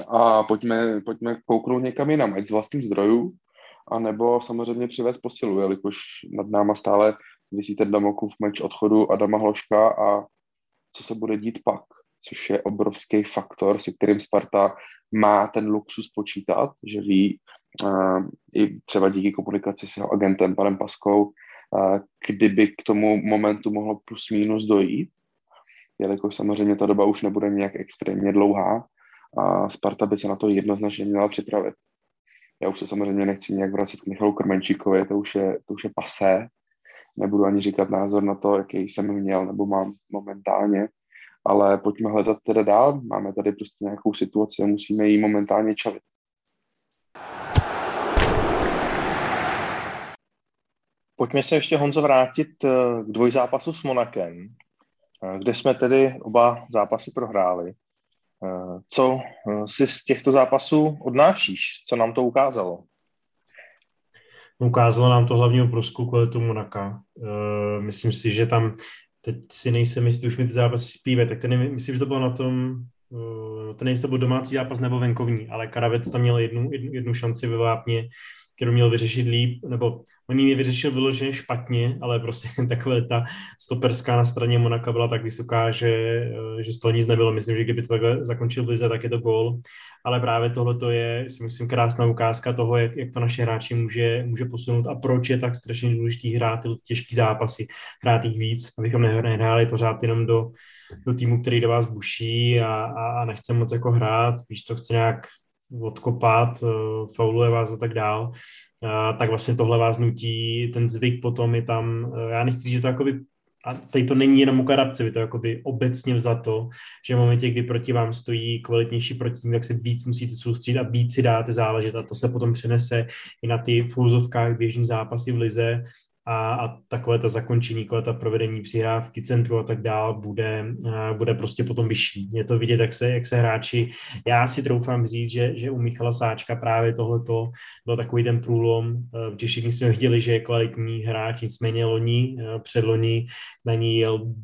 A pojďme, pojďme kouknout někam jinam, ať z vlastních zdrojů, a nebo samozřejmě přivést posilu, jelikož nad náma stále vysí ten Damokův meč odchodu Adama Hloška a co se bude dít pak, což je obrovský faktor, se kterým Sparta má ten luxus počítat, že ví uh, i třeba díky komunikaci s jeho agentem, panem Paskou, kdyby k tomu momentu mohlo plus minus dojít, jelikož samozřejmě ta doba už nebude nějak extrémně dlouhá a Sparta by se na to jednoznačně měla připravit. Já už se samozřejmě nechci nějak vracet k Michalu Krmenčíkovi, to už je, to už je pasé. Nebudu ani říkat názor na to, jaký jsem měl nebo mám momentálně, ale pojďme hledat teda dál. Máme tady prostě nějakou situaci a musíme ji momentálně čelit. Pojďme se ještě, Honzo, vrátit eh, k dvojzápasu s Monakem, eh, kde jsme tedy oba zápasy prohráli. Eh, co si z těchto zápasů odnášíš? Co nám to ukázalo? Ukázalo nám to hlavně obrovskou kvalitu Monaka. Myslím si, že tam, teď si nejsem jistý, už mi ty zápasy zpívají, tak ten, myslím, že to bylo na tom, ten nejistý byl domácí zápas nebo venkovní, ale Karavec tam měl jednu, jednu, jednu šanci ve vápně, kterou měl vyřešit líp, nebo on ji vyřešil vyloženě špatně, ale prostě (laughs) takhle ta stoperská na straně Monaka byla tak vysoká, že, eh, že z toho nic nebylo. Myslím, že kdyby to takhle zakončil v lize, tak je to gól. Ale právě tohle to je, si myslím, krásná ukázka toho, jak, jak to naše hráči může, může posunout a proč je tak strašně důležitý hrát ty těžké zápasy, hrát jich víc, abychom nehráli pořád jenom do, do týmu, který do vás buší a, a, a nechce moc jako hrát, víš, to chce nějak odkopat, eh, fauluje vás a tak dál, tak vlastně tohle vás nutí, ten zvyk potom je tam, eh, já nechci že to jakoby a tady to není jenom u Karabce, to jakoby obecně to, že v momentě, kdy proti vám stojí kvalitnější protivník, tak se víc musíte soustředit a víc si dáte záležet a to se potom přenese i na ty v běžní zápasy v lize a, a takové ta zakončení, ta provedení přihrávky, centru a tak dál bude, bude prostě potom vyšší. Je to vidět, jak se, jak se hráči, já si troufám říct, že, že u Michala Sáčka právě tohleto byl takový ten průlom, že všichni jsme viděli, že je kvalitní hráč, nicméně loni, předloni na ní jel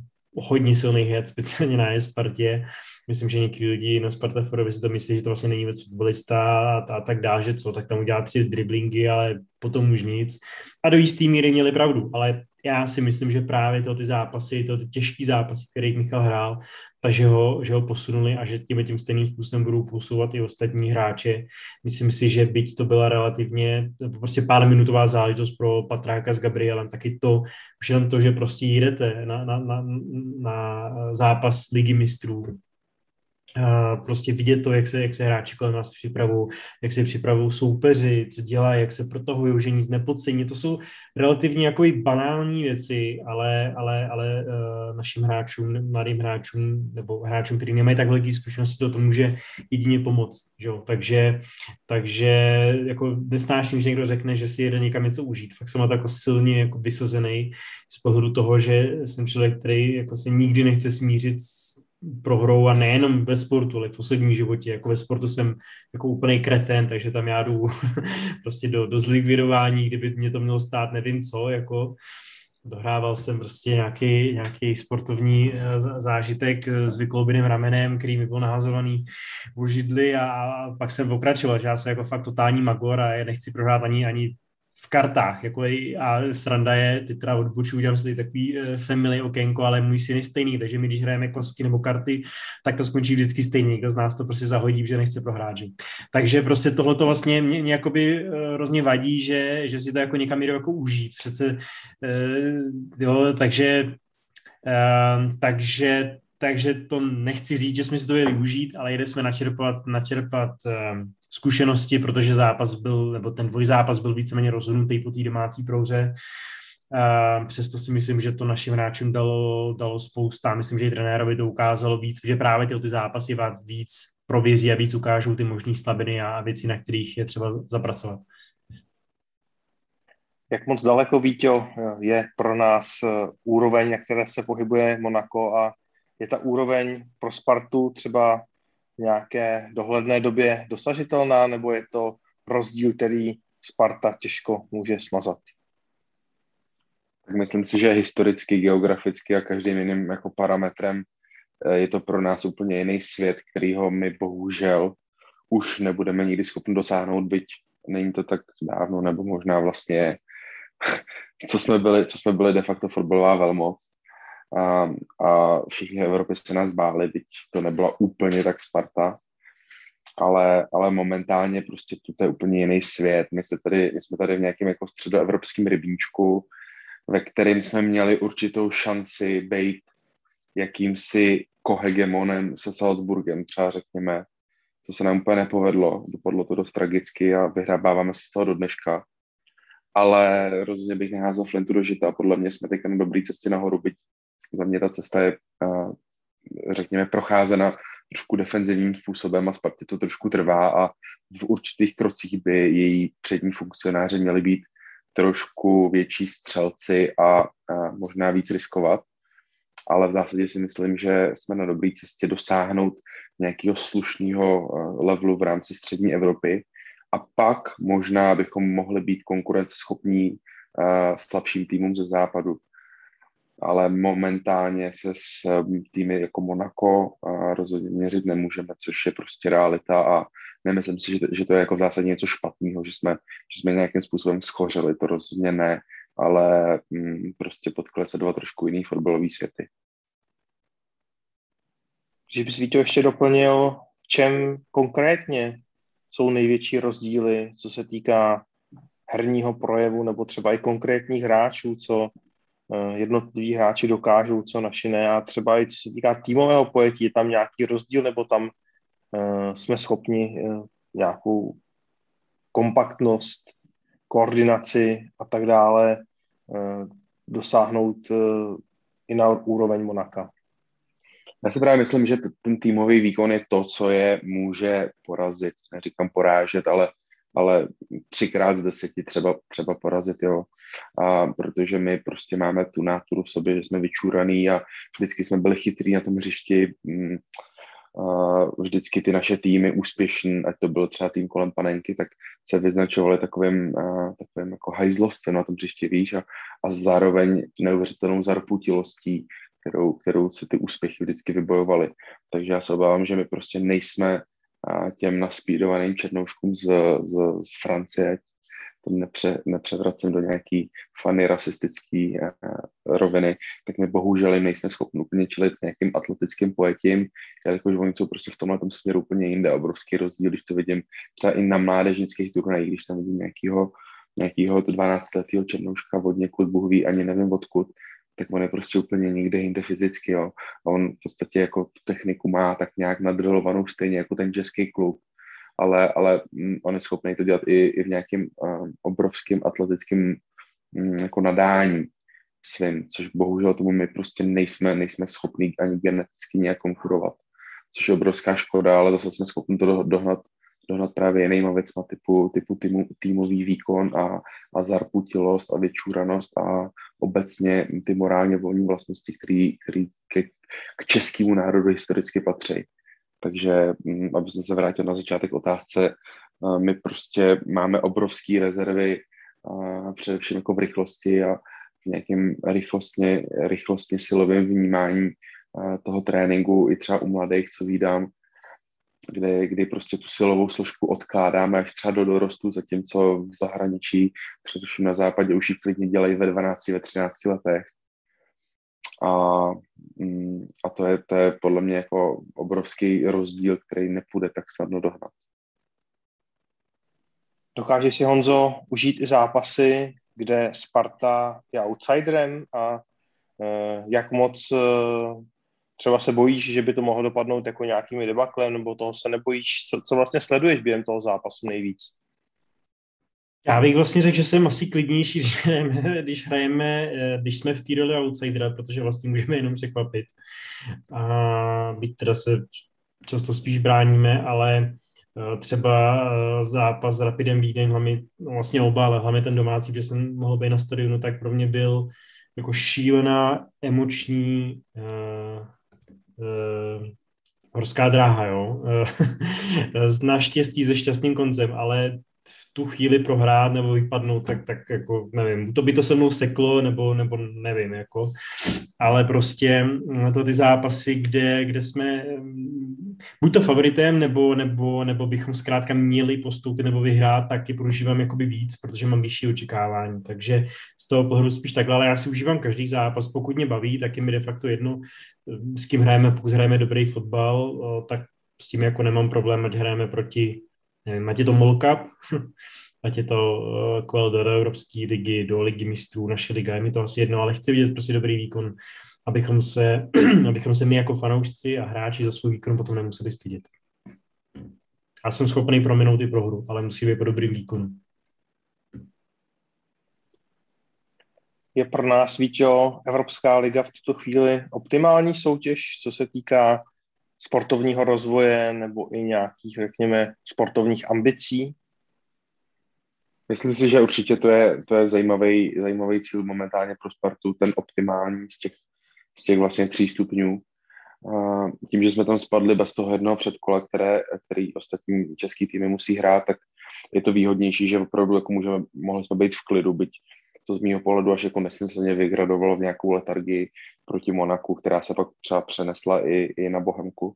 hodně silný head, speciálně na Spartě myslím, že někdy lidi na Sparta Forovi si to myslí, že to vlastně není vůbec fotbalista a, a tak dále, že co, tak tam udělá tři driblingy, ale potom už nic. A do jistý míry měli pravdu, ale já si myslím, že právě to ty zápasy, to ty těžký zápasy, který Michal hrál, takže ho, že ho posunuli a že tím tím stejným způsobem budou posouvat i ostatní hráče. Myslím si, že byť to byla relativně prostě pár minutová záležitost pro Patráka s Gabrielem, taky to, už jenom to, že prostě jdete na, na, na, na zápas ligy mistrů, prostě vidět to, jak se, jak se hráči kolem nás připravují, jak se připravují soupeři, co dělají, jak se protahují, že nic nepodcení. To jsou relativně jako i banální věci, ale, ale, ale uh, našim hráčům, mladým hráčům nebo hráčům, kteří nemají tak velké zkušenosti, to, to může jedině pomoct. Že? Takže, takže jako nesnáším, že někdo řekne, že si jede někam něco užít. Fakt jsem jako silně jako vysazený z pohledu toho, že jsem člověk, který jako se nikdy nechce smířit s prohrou a nejenom ve sportu, ale v osobním životě. Jako ve sportu jsem jako úplný kretén, takže tam já jdu (laughs) prostě do, do zlikvidování, kdyby mě to mělo stát nevím co, jako dohrával jsem prostě nějaký, nějaký sportovní eh, zážitek s vykloubeným ramenem, který mi byl nahazovaný u židli a, a pak jsem pokračoval, že já jsem jako fakt totální magor a nechci prohrát ani, ani v kartách, jako je, a sranda je, ty teda odboču, udělám si takový uh, family okénko, ale můj syn je stejný, takže my když hrajeme kostky nebo karty, tak to skončí vždycky stejný, někdo z nás to prostě zahodí, že nechce prohrát, že? Takže prostě tohle to vlastně mě, mě jakoby uh, hrozně vadí, že, že si to jako někam jde jako užít, přece, uh, jo, takže takže takže to nechci říct, že jsme si to jeli užít, ale jde jsme načerpat, načerpat zkušenosti, protože zápas byl, nebo ten dvojzápas byl víceméně rozhodnutý po té domácí prouře. Uh, přesto si myslím, že to našim hráčům dalo, dalo spousta. Myslím, že i trenérovi to ukázalo víc, že právě ty, ty zápasy vás víc prověří a víc ukážou ty možné slabiny a věci, na kterých je třeba zapracovat. Jak moc daleko, Víťo, je pro nás eh, úroveň, na které se pohybuje Monako a je ta úroveň pro Spartu třeba nějaké dohledné době dosažitelná, nebo je to rozdíl, který Sparta těžko může smazat? Tak myslím si, že historicky, geograficky a každým jiným jako parametrem eh, je to pro nás úplně jiný svět, kterýho my bohužel už nebudeme nikdy schopni dosáhnout, byť není to tak dávno, nebo možná vlastně, (laughs) co jsme byli, co jsme byli de facto fotbalová velmoc, a, a všichni v Evropě se nás báli, byť to nebyla úplně tak Sparta, ale, ale momentálně prostě to je úplně jiný svět. My, se tady, my jsme tady v nějakém jako středoevropském rybníčku, ve kterém jsme měli určitou šanci být jakýmsi kohegemonem se Salzburgem, třeba řekněme. To se nám úplně nepovedlo, dopadlo to dost tragicky a vyhrabáváme se z toho do dneška. Ale rozhodně bych neházel Flintu do žita. Podle mě jsme teď na dobré cestě nahoru, byť za mě ta cesta je, řekněme, procházena trošku defenzivním způsobem a Spartě to trošku trvá a v určitých krocích by její přední funkcionáři měli být trošku větší střelci a, možná víc riskovat. Ale v zásadě si myslím, že jsme na dobré cestě dosáhnout nějakého slušného levelu v rámci střední Evropy a pak možná bychom mohli být konkurenceschopní uh, slabším týmům ze západu ale momentálně se s um, týmy jako Monaco rozhodně měřit nemůžeme, což je prostě realita a nemyslím si, že to, že to je jako v zásadě něco špatného, že jsme, že jsme nějakým způsobem schořeli, to rozhodně ne, ale mm, prostě potkali se dva trošku jiný fotbalový světy. Že bys Víto ještě doplnil, v čem konkrétně jsou největší rozdíly, co se týká herního projevu nebo třeba i konkrétních hráčů, co jednotliví hráči dokážou, co naši ne a třeba i co se týká týmového pojetí, je tam nějaký rozdíl nebo tam uh, jsme schopni uh, nějakou kompaktnost, koordinaci a tak dále dosáhnout i na úroveň Monaka. Já si právě myslím, že ten týmový výkon je to, co je může porazit. Neříkám porážet, ale ale třikrát z deseti třeba, třeba porazit, jo. A protože my prostě máme tu náturu v sobě, že jsme vyčúraný a vždycky jsme byli chytrý na tom hřišti, mm, vždycky ty naše týmy úspěšní, ať to byl třeba tým kolem panenky, tak se vyznačovali takovým, takovým jako hajzlostem na tom hřišti, víš, a, a zároveň neuvěřitelnou zarputilostí, kterou, kterou se ty úspěchy vždycky vybojovaly. Takže já se obávám, že my prostě nejsme těm naspídovaným černouškům z, z, z Francie, to nepře, nepřevracím do nějaký fany rasistický uh, roviny, tak my bohužel jim nejsme schopni úplně čelit nějakým atletickým pojetím, jelikož oni jsou prostě v tomhle tom směru úplně jinde. Obrovský rozdíl, když to vidím třeba i na mládežnických turnajích, když tam vidím nějakého nějakého 12-letého černouška od někud, Bůh ví, ani nevím odkud, tak on je prostě úplně někde jinde fyzicky, jo. A on v podstatě jako tu techniku má tak nějak nadrilovanou stejně jako ten český klub, ale, ale mm, on je schopný to dělat i, i v nějakém uh, obrovském atletickém um, jako nadání svým, což bohužel tomu my prostě nejsme, nejsme schopní ani geneticky nějak konkurovat, což je obrovská škoda, ale zase jsme schopni to dohnat dohnat právě jinýma věcma typu, typu týmu, týmový výkon a, a zarputilost a vyčúranost a obecně ty morálně volní vlastnosti, které ke, k českému národu historicky patří. Takže, mm, aby se vrátil na začátek otázce, my prostě máme obrovské rezervy, především jako v rychlosti a v nějakém rychlostně, rychlostně silovém vnímání toho tréninku i třeba u mladých, co vídám, kdy, kdy prostě tu silovou složku odkládáme až třeba do dorostu, zatímco v zahraničí, především na západě, už ji klidně dělají ve 12, ve 13 letech. A, mm, a to, je, to je podle mě jako obrovský rozdíl, který nepůjde tak snadno dohnat. Dokáže si Honzo užít i zápasy, kde Sparta je outsiderem a eh, jak moc eh, třeba se bojíš, že by to mohlo dopadnout jako nějakými debaklem, nebo toho se nebojíš, co, co vlastně sleduješ během toho zápasu nejvíc? Já bych vlastně řekl, že jsem asi klidnější, (laughs) když hrajeme, když, hrajeme, když jsme v té roli outsidera, protože vlastně můžeme jenom překvapit. A byť teda se často spíš bráníme, ale eh, třeba eh, zápas s Rapidem Vídeň, hlavně, no vlastně oba, ale hlavně ten domácí, kde jsem mohl být na stadionu, tak pro mě byl jako šílená emoční horská dráha, jo. (laughs) Uh, naštěstí se šťastným koncem, ale tu chvíli prohrát nebo vypadnout, tak, tak jako nevím, to by to se mnou seklo, nebo, nebo nevím, jako, ale prostě mm, to ty zápasy, kde, kde jsme mm, buď to favoritem, nebo, nebo, nebo bychom zkrátka měli postoupit nebo vyhrát, tak je prožívám jakoby víc, protože mám vyšší očekávání, takže z toho pohledu spíš takhle, ale já si užívám každý zápas, pokud mě baví, tak je mi de facto jedno, s kým hrajeme, pokud hrajeme dobrý fotbal, tak s tím jako nemám problém, ať hrajeme proti nevím, ať je to Mall Cup, (laughs) ať je to uh, do Evropské ligy, do ligy mistrů, naše liga, je mi to asi jedno, ale chci vidět prostě dobrý výkon, abychom se, (clears throat) abychom se my jako fanoušci a hráči za svůj výkon potom nemuseli stydět. Já jsem schopný prominout i prohru, ale musí být po dobrým výkonu. Je pro nás, Vítě, Evropská liga v tuto chvíli optimální soutěž, co se týká sportovního rozvoje nebo i nějakých, řekněme, sportovních ambicí? Myslím si, že určitě to je, to je zajímavý, zajímavý cíl momentálně pro Spartu, ten optimální z těch, z těch vlastně tří stupňů. Tím, že jsme tam spadli bez toho jednoho předkola, které, který ostatní český týmy musí hrát, tak je to výhodnější, že opravdu jako můžeme, mohli jsme být v klidu, byť to z mého pohledu až jako nesmyslně vygradovalo v nějakou letargii proti Monaku, která se pak třeba přenesla i, i na Bohemku.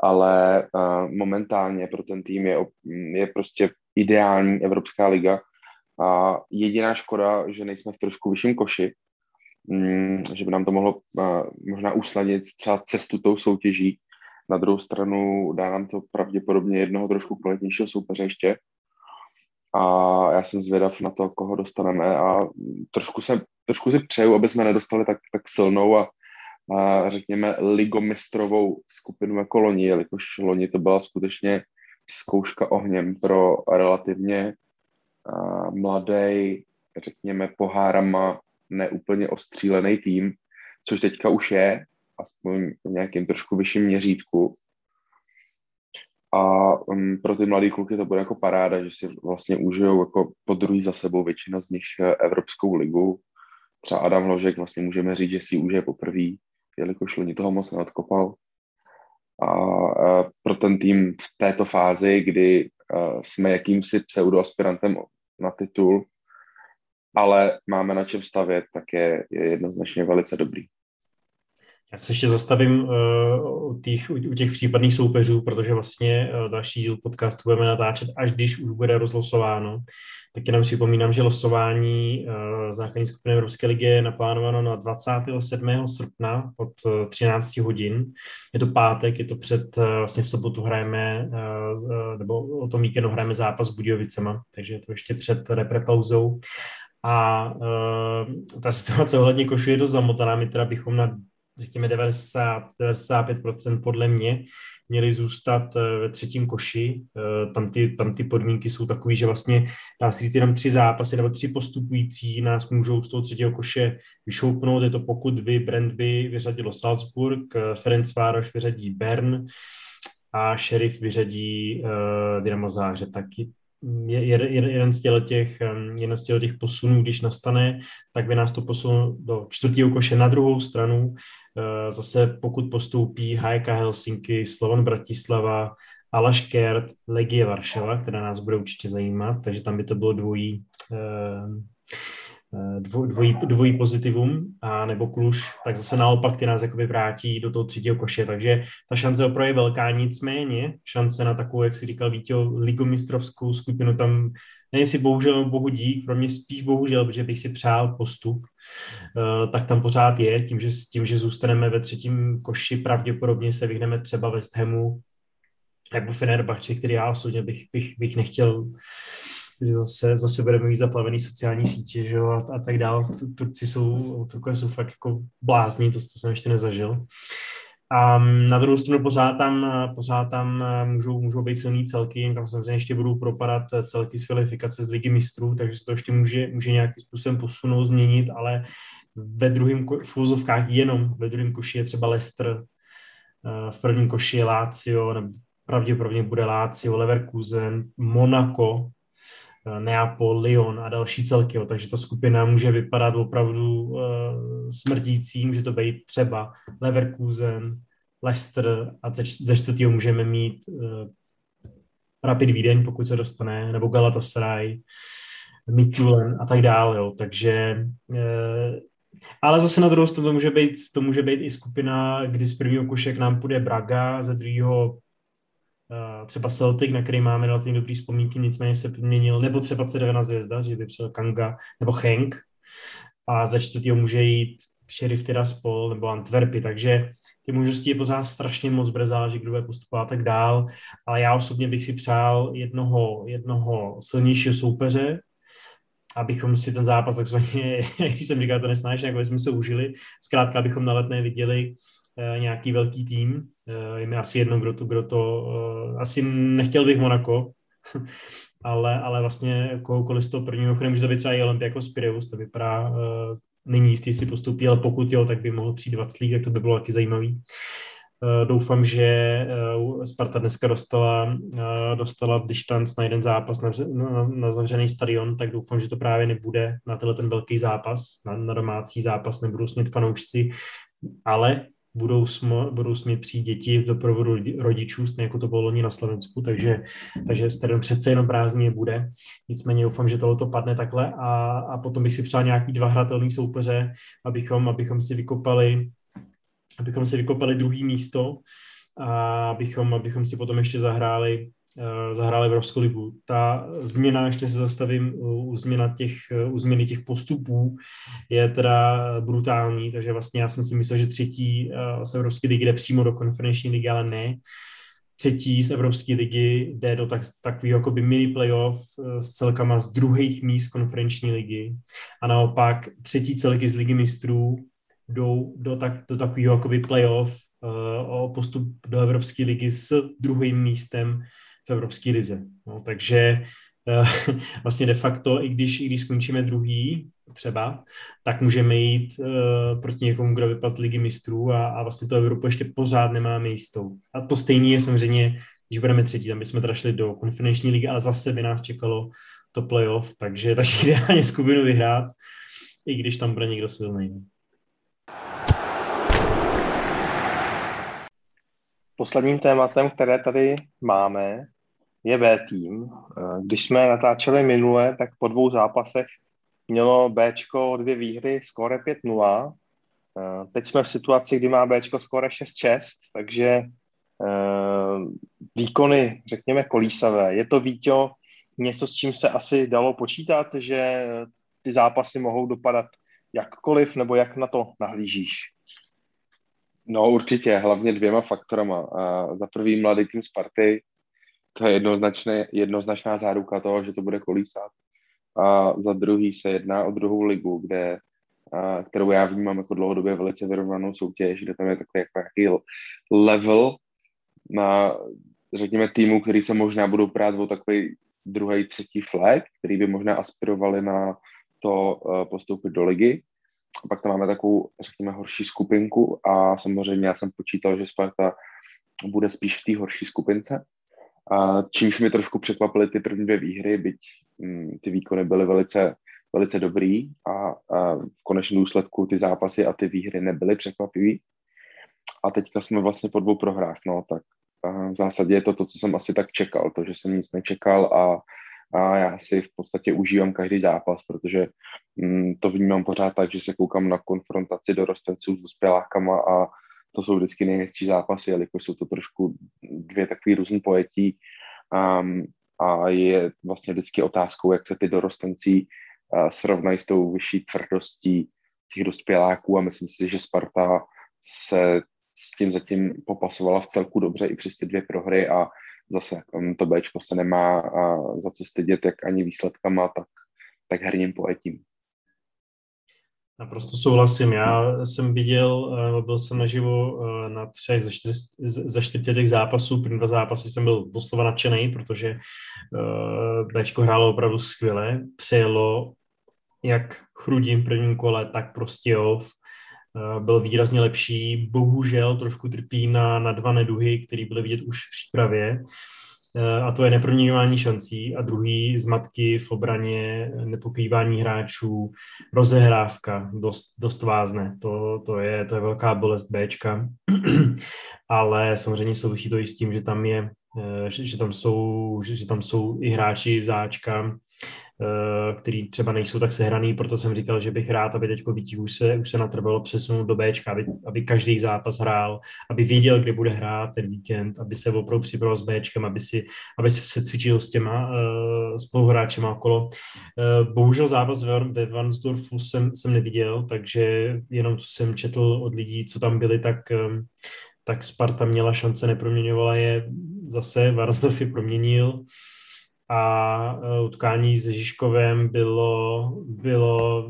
Ale uh, momentálně pro ten tým je, je prostě ideální Evropská liga a jediná škoda, že nejsme v trošku vyšším koši, um, že by nám to mohlo uh, možná usnadnit třeba cestu tou soutěží. Na druhou stranu dá nám to pravděpodobně jednoho trošku kvalitnějšího soupeře ještě, a já jsem zvědav na to, koho dostaneme a trošku, se, trošku si přeju, aby jsme nedostali tak, tak silnou a, a řekněme ligomistrovou skupinu jako loni, jelikož loni to byla skutečně zkouška ohněm pro relativně a, mladý, řekněme pohárama neúplně ostřílený tým, což teďka už je, aspoň v nějakém trošku vyšším měřítku. A um, pro ty mladé kluky to bude jako paráda, že si vlastně užijou jako po druhý za sebou většina z nich eh, Evropskou ligu. Třeba Adam Hložek vlastně můžeme říct, že si užije poprvé, jelikož loni toho moc neodkopal. A, pro ten tým v této fázi, kdy uh, jsme jakýmsi pseudoaspirantem na titul, ale máme na čem stavět, tak je, je jednoznačně velice dobrý. Já se ještě zastavím uh, u, těch, u těch případných soupeřů, protože vlastně uh, další díl podcastu budeme natáčet, až když už bude rozlosováno. Tak jenom připomínám, že losování uh, základní skupiny Evropské ligy je naplánováno na 27. srpna od uh, 13 hodin. Je to pátek, je to před, uh, vlastně v sobotu hrajeme, uh, nebo o tom víkendu hrajeme zápas s Budějovicema, takže je to ještě před reprepauzou. A uh, ta situace ohledně košu je dost zamotaná. My teda bychom na řekněme 90, 95% podle mě, měli zůstat eh, ve třetím koši. Eh, tam ty, tam ty podmínky jsou takové, že vlastně dá se říct jenom tři zápasy nebo tři postupující nás můžou z toho třetího koše vyšoupnout. Je to pokud by Brandby vyřadilo Salzburg, eh, Ferenc Vároš vyřadí Bern a Sheriff vyřadí uh, Dynamo Záře. Taky je, je, jeden z těch, jeden z těch posunů, když nastane, tak by nás to posunulo do čtvrtého koše na druhou stranu, zase pokud postoupí HK Helsinki, Slovan Bratislava, Aleš Kert, Legie Varšava, která nás bude určitě zajímat, takže tam by to bylo dvojí, eh, eh, dvojí, dvojí pozitivum, a nebo Kluž, tak zase naopak ty nás jakoby vrátí do toho třetího koše, takže ta šance opravdu je velká, nicméně šance na takovou, jak si říkal Vítě, ligomistrovskou skupinu tam nevím si bohužel bohu dík, pro mě spíš bohužel, protože bych si přál postup, uh, tak tam pořád je, tím že, tím, že zůstaneme ve třetím koši, pravděpodobně se vyhneme třeba West Hamu nebo Fenerbahce, který já osobně bych, bych, bych nechtěl že zase, zase budeme mít zaplavený sociální sítě že jo, a, a tak dál. Turci jsou, Turkové jsou fakt jako blázní, to, to jsem ještě nezažil. A na druhou stranu pořád tam, pořád tam můžou, můžou být silný celky, tam samozřejmě ještě budou propadat celky z kvalifikace z ligy mistrů, takže se to ještě může, může nějakým způsobem posunout, změnit, ale ve druhém v úzovkách jenom ve druhém koši je třeba Leicester, v prvním koši je Lazio, nebo pravděpodobně bude Lazio, Leverkusen, Monaco, Neapol, Lyon a další celky, takže ta skupina může vypadat opravdu uh, smrtící, může to být třeba Leverkusen, Leicester a ze, čtvrtého můžeme mít uh, Rapid Vídeň, pokud se dostane, nebo Galatasaray, Midtjylland a tak dále, jo. takže uh, ale zase na druhou stranu to může být, to může být i skupina, kdy z prvního kušek nám půjde Braga, ze druhého Uh, třeba Celtic, na který máme relativně dobrý vzpomínky, nicméně se měnil, nebo třeba Cervena zvězda, že by přijel Kanga, nebo Henk, a za čtvrtého může jít Sheriff Tiraspol nebo Antwerpy, takže ty možnosti je pořád strašně moc, bude záležet, kdo bude postupovat a tak dál, ale já osobně bych si přál jednoho, jednoho silnějšího soupeře, abychom si ten zápas takzvaně, (laughs) jak jsem říkal, to nesnáš, jako jsme se užili, zkrátka, abychom na letné viděli uh, nějaký velký tým, je mi asi jedno, kdo to, kdo to uh, asi nechtěl bych Monako, (laughs) ale, ale vlastně kohokoliv z toho prvního chvíli může to být třeba i Olympiakos Pireus, to vypadá, uh, není jistý, jestli postupí, ale pokud jo, tak by mohl přijít 20 tak to by bylo taky zajímavý. Doufám, že Sparta dneska dostala, dostala distanc na jeden zápas na, na, na zavřený stadion, tak doufám, že to právě nebude na tenhle ten velký zápas, na, na domácí zápas, nebudou smět fanoušci, ale budou, smo, budou smět přijít děti v doprovodu rodičů, stejně jako to bylo loni na Slovensku, takže, takže stadion přece jenom prázdně bude. Nicméně doufám, že tohle padne takhle a, a potom bych si přál nějaký dva hratelný soupeře, abychom, abychom si vykopali abychom si vykopali druhý místo a abychom, abychom si potom ještě zahráli Eh, zahráli Evropskou ligu. Ta změna, ještě se zastavím u, změna těch, u změny těch postupů, je teda brutální, takže vlastně já jsem si myslel, že třetí eh, z Evropské ligy jde přímo do konferenční ligy, ale ne. Třetí z Evropské ligy jde do tak, takového jakoby mini playoff eh, s celkama z druhých míst konferenční ligy a naopak třetí celky z ligy mistrů jdou do, tak, do takového jakoby playoff o postup do Evropské ligy s druhým místem v Evropské lize. No, takže uh, (laughs) vlastně de facto, i když, i když skončíme druhý třeba, tak můžeme jít uh, proti někomu, kdo vypadl z ligy mistrů a, a vlastně to Evropu ještě pořád nemáme jistou. A to stejné je samozřejmě, když budeme třetí, tam bychom teda šli do konferenční ligy, ale zase by nás čekalo to playoff, takže (laughs) takže ideálně skupinu vyhrát, i když tam bude někdo silný. Posledním tématem, které tady máme, je B tým. Eh, když jsme natáčeli minule, tak po dvou zápasech mělo B dvě výhry, skóre 5-0. Eh, teď jsme v situaci, kdy má B skóre 6-6, takže eh, výkony, řekněme, kolísavé. Je to, Víťo, něco, s čím se asi dalo počítat, že ty zápasy mohou dopadat jakkoliv, nebo jak na to nahlížíš? No určitě, hlavně dvěma faktorama. Za prvý mladý tým Sparty, to je jednoznačné, jednoznačná záruka toho, že to bude kolísat. A za druhý se jedná o druhou ligu, kde, a, kterou já vnímám jako dlouhodobě velice vyrovnanou soutěž, kde tam je takový jako jaký level na, řekněme, týmu, který se možná budou prát o takový druhý, třetí flag, který by možná aspirovali na to uh, postoupit do ligy. A pak tam máme takovou, řekněme, horší skupinku a samozřejmě já jsem počítal, že Sparta bude spíš v té horší skupince. A čímž mi trošku překvapily ty první dvě výhry, byť hm, ty výkony byly velice, velice dobrý a, a v konečném důsledku ty zápasy a ty výhry nebyly překvapivý. A teďka jsme vlastně po dvou prohrách, no, tak v zásadě je to to, co jsem asi tak čekal, to, že jsem nic nečekal a, a já si v podstatě užívám každý zápas, protože hm, to vnímám pořád tak, že se koukám na konfrontaci dorostenců s dospělákama a to jsou vždycky nejhezčí zápasy, jelikož jsou to trošku dvě takové různé pojetí um, a je vlastně vždycky otázkou, jak se ty dorostencí uh, srovnají s tou vyšší tvrdostí těch dospěláků a myslím si, že Sparta se s tím zatím popasovala v celku dobře i přes ty dvě prohry a zase um, to Bčko se nemá uh, za co stydět, jak ani výsledkama, tak, tak herním pojetím. Naprosto souhlasím. Já jsem viděl, eh, byl jsem naživo eh, na třech ze, čtyř, těch zápasů. První dva zápasy jsem byl doslova nadšený, protože eh, Bčko hrálo opravdu skvěle. Přejelo jak Chrudím v prvním kole, tak prostě Jov. Byl výrazně lepší. Bohužel trošku trpí na, na dva neduhy, které byly vidět už v přípravě. Eh, a to je neproměňování šancí a druhý zmatky v obraně, nepokrývání hráčů, rozehrávka, dost, dost vázne. To, to, je, to je velká bolest Bčka, (clears throat) ale samozřejmě souvisí to i s tím, že tam je, eh, že, že tam jsou, že, že tam jsou i hráči záčka, který třeba nejsou tak sehraný, proto jsem říkal, že bych rád, aby teď Vítík už se, už se natrvalo přesunul do Bčka, aby, aby každý zápas hrál, aby věděl, kde bude hrát ten víkend, aby se opravdu připravil s Bčkem, aby, si, aby se, se cvičil s těma uh, spoluhráčema okolo. Uh, bohužel zápas ve, ve Vansdorfu jsem, jsem neviděl, takže jenom co jsem četl od lidí, co tam byli, tak um, tak Sparta měla šance, neproměňovala je, zase Varsdorf je proměnil a e, utkání se Žižkovem bylo, bylo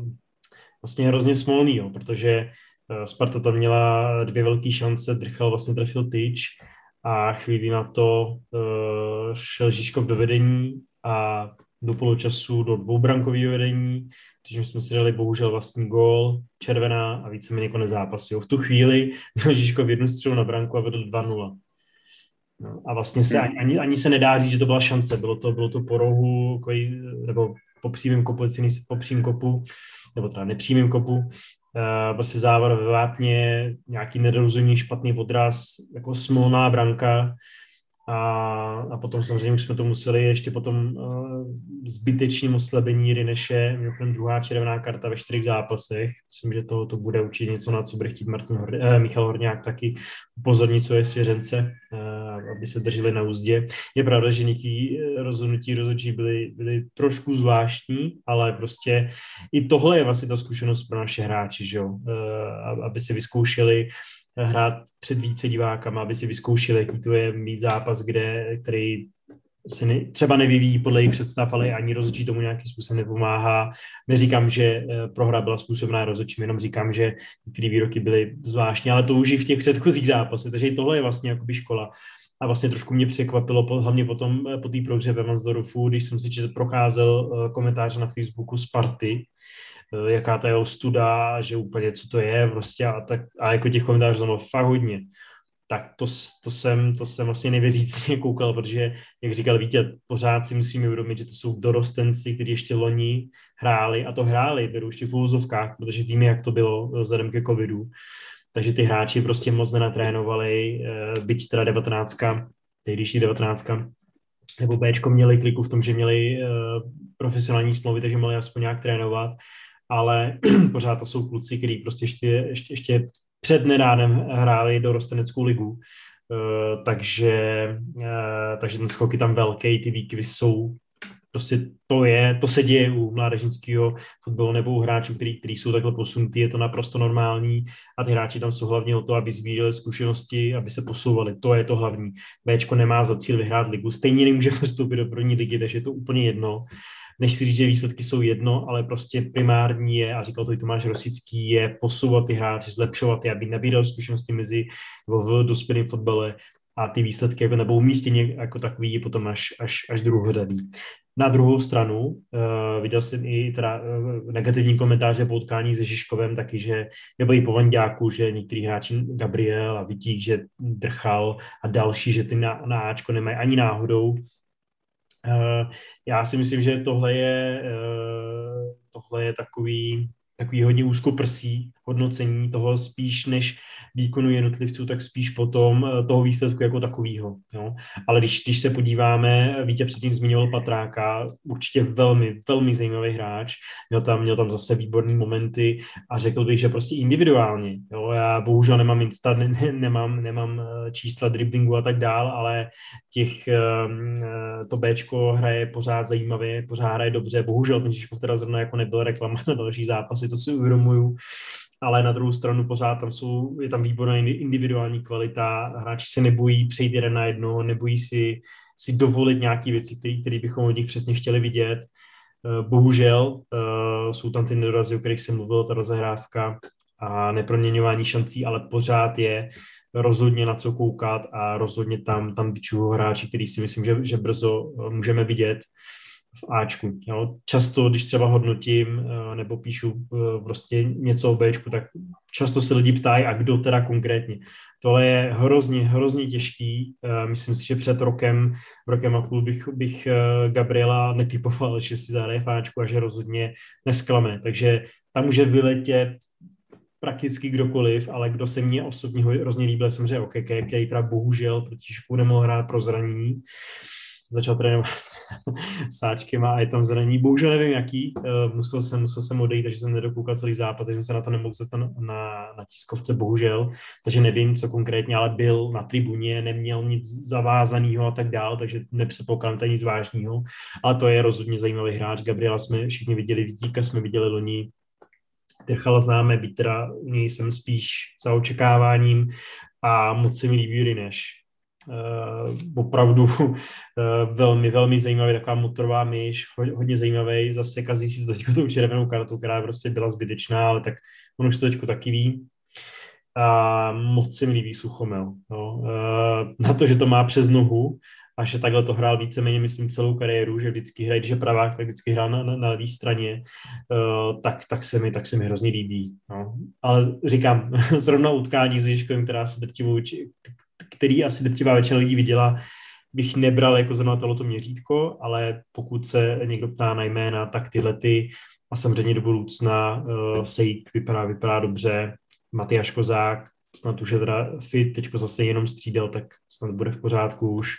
vlastně hrozně smolný, jo, protože e, Sparta tam měla dvě velké šance, Drchal vlastně trefil tyč a chvíli na to uh, šel Žižkov do vedení a do poločasu do dvoubrankového vedení takže jsme si dali bohužel vlastní gól, červená a víceméně konec zápasu. Jo. V tu chvíli měl Žižko v jednu střelu na branku a vedl 2-0. No, a vlastně se hmm. ani, ani se nedá říct, že to byla šance. Bylo to, bylo to po rohu, nebo po přímém kopu, po přím kopu, nebo teda nepřímém kopu, uh, prostě závor ve vápně, nějaký nedorozumění, špatný odraz, jako smolná branka, a, a potom samozřejmě už jsme to museli ještě potom uh, zbytečním oslabení Rineše, mimochodem druhá červená karta ve čtyřech zápasech. Myslím, že to, to bude určitě něco, na co bude chtít Martin Hor, eh, Michal Horňák taky upozornit svoje svěřence, uh, aby se drželi na úzdě. Je pravda, že některé eh, rozhodnutí rozhodčí byly, byly trošku zvláštní, ale prostě i tohle je vlastně ta zkušenost pro naše hráči, že jo? Uh, aby si vyzkoušeli hrát před více divákama, aby si vyzkoušeli, jaký to je mít zápas, kde, který se ne, třeba nevyvíjí podle jejich představ, ale ani rozhodčí tomu nějakým způsobem nepomáhá. Neříkám, že eh, prohra byla způsobná rozhodčím, jenom říkám, že některé výroky byly zvláštní, ale to už i v těch předchozích zápasech, takže tohle je vlastně jakoby škola. A vlastně trošku mě překvapilo, hlavně potom eh, po té prohře ve Mansdorfu, když jsem si čet, procházel eh, komentář na Facebooku Sparty, jaká ta jeho studa, že úplně co to je prostě a, tak, a jako těch komentářů bylo fakt hodně. Tak to, to, jsem, to jsem vlastně nevěřícně (laughs) koukal, protože, jak říkal Vítě, pořád si musíme uvědomit, že to jsou dorostenci, kteří ještě loni hráli, a to hráli, beru ještě v úzovkách, protože víme, jak to bylo eh, vzhledem ke covidu. Takže ty hráči prostě moc nenatrénovali, eh, byť teda 19, tehdejší 19, nebo Bčko měli kliku v tom, že měli profesionální smlouvy, takže mohli aspoň nějak trénovat ale (clears throat) pořád to jsou kluci, kteří prostě ještě, ještě, ještě před nedávnem hráli do rosteneckou ligu, uh, takže, uh, takže ten skok je tam velký, ty výkyvy jsou prostě to je, to se děje u mládežnického fotbalu nebo u hráčů, který, který jsou takhle posunutí, je to naprosto normální a ty hráči tam jsou hlavně o to, aby sbírali zkušenosti, aby se posouvali, to je to hlavní. Bčko nemá za cíl vyhrát ligu, stejně nemůže (laughs) postoupit do první ligy, takže je to úplně jedno než si říct, že výsledky jsou jedno, ale prostě primární je, a říkal to i Tomáš Rosický, je posouvat ty hráče, zlepšovat je, aby nabíral zkušenosti mezi v dospělém fotbale a ty výsledky jako nebo umístění jako takový je potom až, až, až druhořadý. Na druhou stranu uh, viděl jsem i teda uh, negativní komentáře po utkání se Žižkovem taky, že nebo i po Vandáku, že některý hráči Gabriel a Vitík, že drchal a další, že ty na, na Ačko nemají ani náhodou já si myslím, že tohle je, eh, tohle je takový, takový hodně úzkoprsí hodnocení toho spíš než výkonu jednotlivců, tak spíš potom eh, toho výsledku jako takového. Ale když, když se podíváme, Vítě předtím zmiňoval Patráka, určitě velmi, velmi zajímavý hráč, měl tam, měl tam zase výborný momenty a řekl bych, že prostě individuálně. Jo? Já bohužel nemám insta, ne, ne, nemám, nemám eh, čísla driblingu a tak dál, ale těch, ehm, eh, to Bčko hraje pořád zajímavě, pořád hraje dobře, bohužel ten Žižkov teda zrovna jako nebyl reklama na další zápasy, to si uvědomuju, ale na druhou stranu pořád tam jsou, je tam výborná individuální kvalita, hráči se nebojí přejít jeden na jednoho, nebojí si, si dovolit nějaké věci, které bychom od nich přesně chtěli vidět. Eh, bohužel eh, jsou tam ty nedorazy, o kterých jsem mluvil, ta rozehrávka a neproměňování šancí, ale pořád je rozhodně na co koukat a rozhodně tam, tam vyčuhu hráči, který si myslím, že, že brzo eh, můžeme vidět v Ačku. Jo. Často, když třeba hodnotím eh, nebo píšu eh, prostě něco o Bčku, tak často se lidi ptají, a kdo teda konkrétně. Tohle je hrozně, hrozně těžký. Eh, myslím si, že před rokem, rokem a půl bych, bych Gabriela netypoval, že si zahraje v Ačku a že rozhodně nesklame. Takže tam může vyletět prakticky kdokoliv, ale kdo se mně osobně hrozně líbil, jsem řekl, OK, teda bohužel, protože nemohl hrát pro zranění. Začal trénovat (laughs) sáčkem a je tam zranění. Bohužel nevím jaký, uh, musel jsem, musel jsem odejít, takže jsem nedokoukal celý zápas, takže jsem se na to nemohl zeptat na, na tiskovce, bohužel, takže nevím, co konkrétně, ale byl na tribuně, neměl nic zavázaného a tak dál, takže nepředpokládám to nic vážného, ale to je rozhodně zajímavý hráč. Gabriela jsme všichni viděli, Vidíka jsme viděli loni, Terchala známe, teda u něj jsem spíš za očekáváním a moc se mi líbí Rineš. Uh, opravdu uh, (laughs) velmi, velmi zajímavý, taková motorová myš, hodně zajímavý, zase kazí si to teď tou červenou kartu, která prostě byla zbytečná, ale tak on už to teď taky ví. A moc se mi líbí Suchomel. No. Uh, na to, že to má přes nohu, a že takhle to hrál víceméně, myslím, celou kariéru, že vždycky hraje, když je pravák, tak vždycky hrál na, na, na levé straně, tak, tak, se mi, tak se mi hrozně líbí. No. Ale říkám, (laughs) zrovna utkání s Ježkovým, která se drtivou, který asi drtivá většina lidí viděla, bych nebral jako zrovna to měřítko, ale pokud se někdo ptá na jména, tak tyhle ty a samozřejmě do budoucna uh, Sejk vypadá, vypadá dobře, Matyáš Kozák, snad už je teda fit, teďko zase jenom střídal, tak snad bude v pořádku už.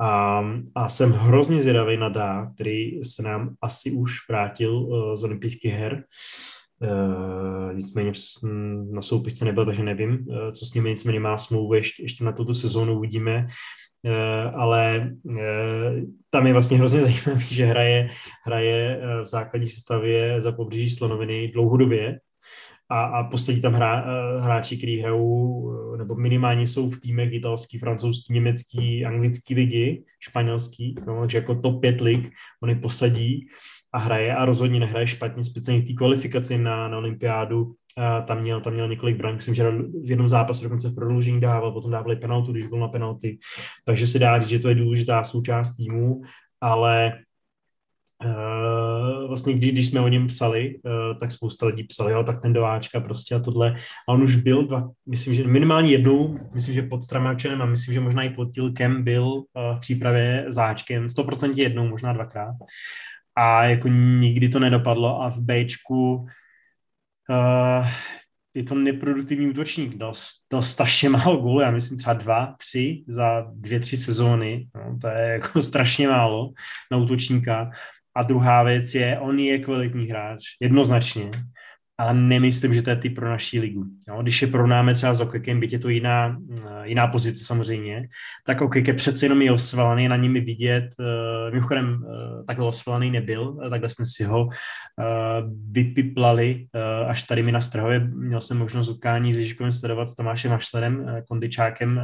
A, a jsem hrozně zvědavý na Dá, který se nám asi už vrátil uh, z olympijských her. Uh, nicméně na soupisce nebyl, takže nevím, uh, co s nimi nicméně má smlouvu ještě, ještě na tuto sezónu uvidíme. Uh, ale tam je vlastně hrozně (laughs) zajímavý, že hraje, hraje v základní sestavě za pobřeží Slonoviny dlouhodobě, a, a poslední tam hra, eh, hráči, kteří hrajou, eh, nebo minimálně jsou v týmech italský, francouzský, německý, anglický ligy, španělský, no, takže jako top 5 lig, on je posadí a hraje a rozhodně nehraje špatně, speciálně v té kvalifikaci na, na olympiádu, tam měl, tam měl několik braň, myslím, že v jednom zápasu dokonce v prodloužení dával, potom dávali penaltu, když byl na penalty, takže se dá říct, že to je důležitá součást týmu, ale Uh, vlastně když, když jsme o něm psali, uh, tak spousta lidí psali, jo, tak ten dováčka prostě a tohle. A on už byl, dva, myslím, že minimálně jednou, myslím, že pod Stramáčenem a myslím, že možná i pod Tilkem byl uh, v přípravě záčkem, 100% jednou, možná dvakrát. A jako nikdy to nedopadlo a v Bčku uh, je to neproduktivní útočník, dal, dal strašně málo gólů, já myslím třeba dva, tři za dvě, tři sezóny, no, to je jako (laughs) strašně málo na útočníka. A druhá věc je, on je kvalitní hráč, jednoznačně, ale nemyslím, že to je ty pro naší ligu. Jo? Když je porovnáme třeba s Okekem, byť je to jiná, eh, jiná pozice samozřejmě, tak Okeke přece jenom je osvalený, na nimi vidět, uh, mimochodem uh, takhle osvalený nebyl, takhle jsme si ho vypiplali až tady mi na Strahově. Měl jsem možnost utkání s Ježíškovým sledovat s Tomášem Mašlerem, uh, kondičákem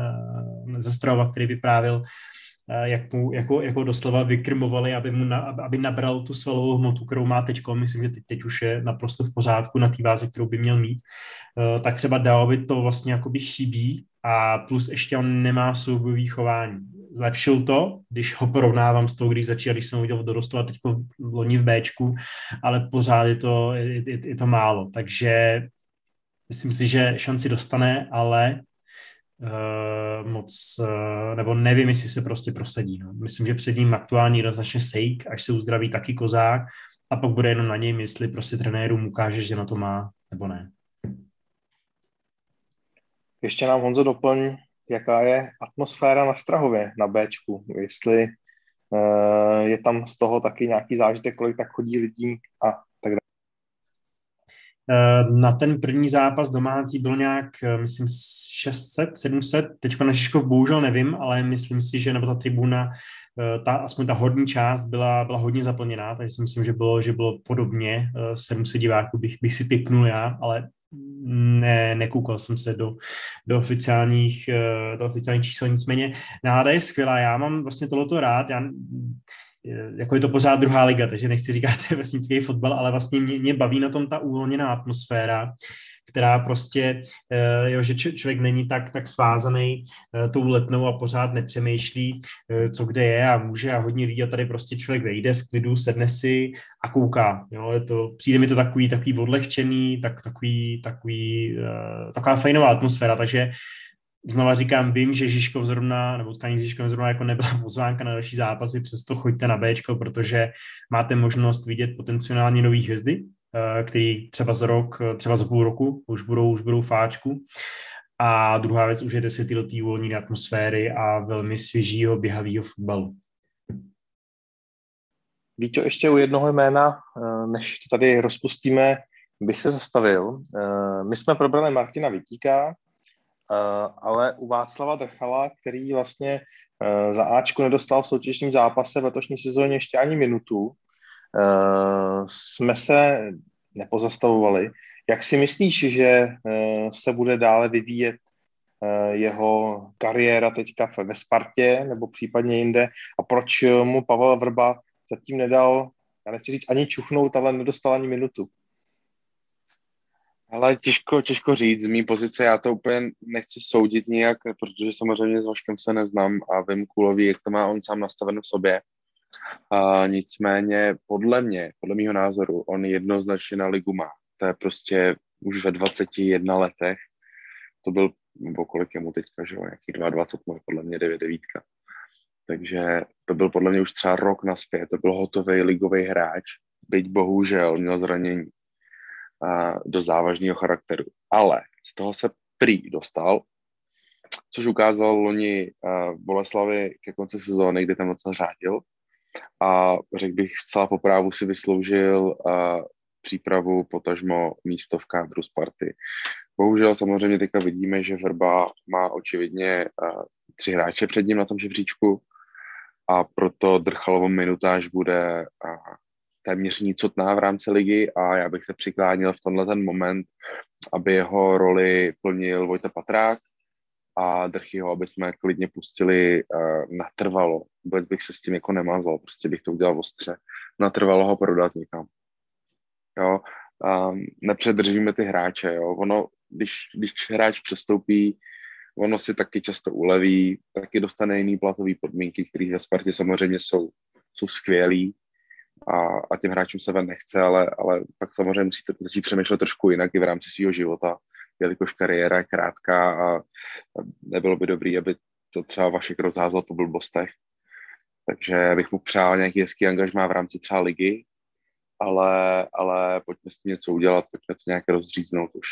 ze Strahova, který vyprávil Eh, jak mu jako, jako doslova vykrmovali, aby, mu na, aby nabral tu svalovou hmotu, kterou má teď. Myslím, že teď, teď už je naprosto v pořádku na té váze, kterou by měl mít. Uh, tak třeba Daovi to vlastně jakoby chybí a plus ještě on nemá soubojový chování. Zlepšil to, když ho porovnávám s tou, když začal, když jsem ho viděl v dorostu a teď v loni v Bčku, ale pořád je to, je, je, je to málo. Takže myslím si, že šanci dostane, ale uh, moc, uh, nebo nevím, jestli se prostě prosadí. No. Myslím, že před ním aktuální jednoznačně Sejk, až se uzdraví taky Kozák a pak bude jenom na něm, jestli prostě trenérům ukáže, že na to má, nebo ne. Ještě nám Honzo doplň, jaká je atmosféra na Strahově, na Bčku, jestli uh, je tam z toho taky nějaký zážitek, kolik tak chodí lidí a Eh, na ten první zápas domácí bylo nějak, eh, myslím, 600, 700, teďka na Žižkov bohužel nevím, ale myslím si, že nebo ta tribuna, eh, ta, aspoň ta hodní část byla, byla hodně zaplněná, takže si myslím, že bylo, že bylo podobně. 700 diváků, bych, bych si typnul já, ale ne, nekoukal jsem se do, do, oficiálních, do oficiálních čísel, nicméně. Nálada je skvělá, já mám vlastně tohleto rád, já jako je to pořád druhá liga, takže nechci říkat (laughs) vesnický fotbal, ale vlastně mě, mě baví na tom ta uvolněná atmosféra, která prostě, eh, jo, že člověk není tak, tak svázaný eh, tou letnou a pořád nepřemýšlí, eh, co kde je a může a hodně lidí a tady prostě člověk vejde v klidu, sedne si a kouká. Jo, je to, přijde mi to takový, takový odlehčený, tak, takový, takový, taková fajnová atmosféra, takže znova říkám, vím, že Žižkov zrovna, nebo tkání s Žižkovem zrovna jako nebyla (laughs) pozvánka na další zápasy, přesto choďte na Bčko, protože máte možnost vidět potenciálně nový hvězdy, eh, který třeba za rok, třeba za půl roku už budou, už budou fáčku. A druhá věc, už je si tyhle volné atmosféry a velmi svěžího, běhavého fotbalu. Víte, ještě u jednoho jména, než to tady rozpustíme, bych se zastavil. My jsme probrali Martina Vitíka, ale u Václava Drchala, který vlastně za Ačku nedostal v soutěžním zápase v letošní sezóně ještě ani minutu, jsme se nepozastavovali. Jak si myslíš, že se bude dále vyvíjet jeho kariéra teďka ve Spartě nebo případně jinde a proč mu Pavel Vrba zatím nedal, já nechci říct ani čuchnout, ale nedostal ani minutu? Ale těžko, těžko říct, z mý pozice já to úplně nechci soudit nijak, protože samozřejmě s Vaškem se neznám a vím Kulový, jak to má on sám nastaven v sobě. A nicméně podle mě, podle mého názoru, on jednoznačně na ligu má. To je prostě už ve 21 letech, to byl, nebo kolik je mu teďka, že jo, nějaký 22, podle mě 9 devítka. Takže to byl podle mě už třeba rok naspět, to byl hotový ligový hráč, byť bohužel měl zranění do závažného charakteru. Ale z toho se prý dostal, což ukázal loni Boleslavi ke konci sezóny, kdy tam docela řádil. A řekl bych, zcela po právu si vysloužil přípravu, potažmo místo v kádru Sparty. Bohužel samozřejmě teďka vidíme, že Verba má očividně tři hráče před ním na tom žebříčku a proto Drchalovo minutáž bude téměř nicotná v rámci ligy a já bych se přiklánil v tenhle ten moment, aby jeho roli plnil Vojta Patrák a Drchyho, aby jsme klidně pustili uh, natrvalo. Vůbec bych se s tím jako nemazal, prostě bych to udělal ostře. Natrvalo ho prodat někam. Jo, um, nepředržíme ty hráče, jo. Ono, když, když hráč přestoupí, ono si taky často uleví, taky dostane jiný platový podmínky, které ve Spartě samozřejmě jsou, jsou skvělý, a, a těm hráčům se ven nechce, ale, ale pak samozřejmě musíte začít přemýšlet trošku jinak i v rámci svého života, jelikož kariéra je krátká a, nebylo by dobré, aby to třeba Vašek rozházel po blbostech. Takže bych mu přál nějaký hezký angažmá v rámci třeba ligy, ale, ale pojďme s tím něco udělat, pojďme to nějak rozříznout už.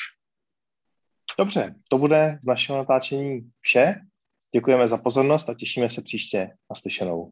Dobře, to bude z našeho natáčení vše. Děkujeme za pozornost a těšíme se příště na slyšenou.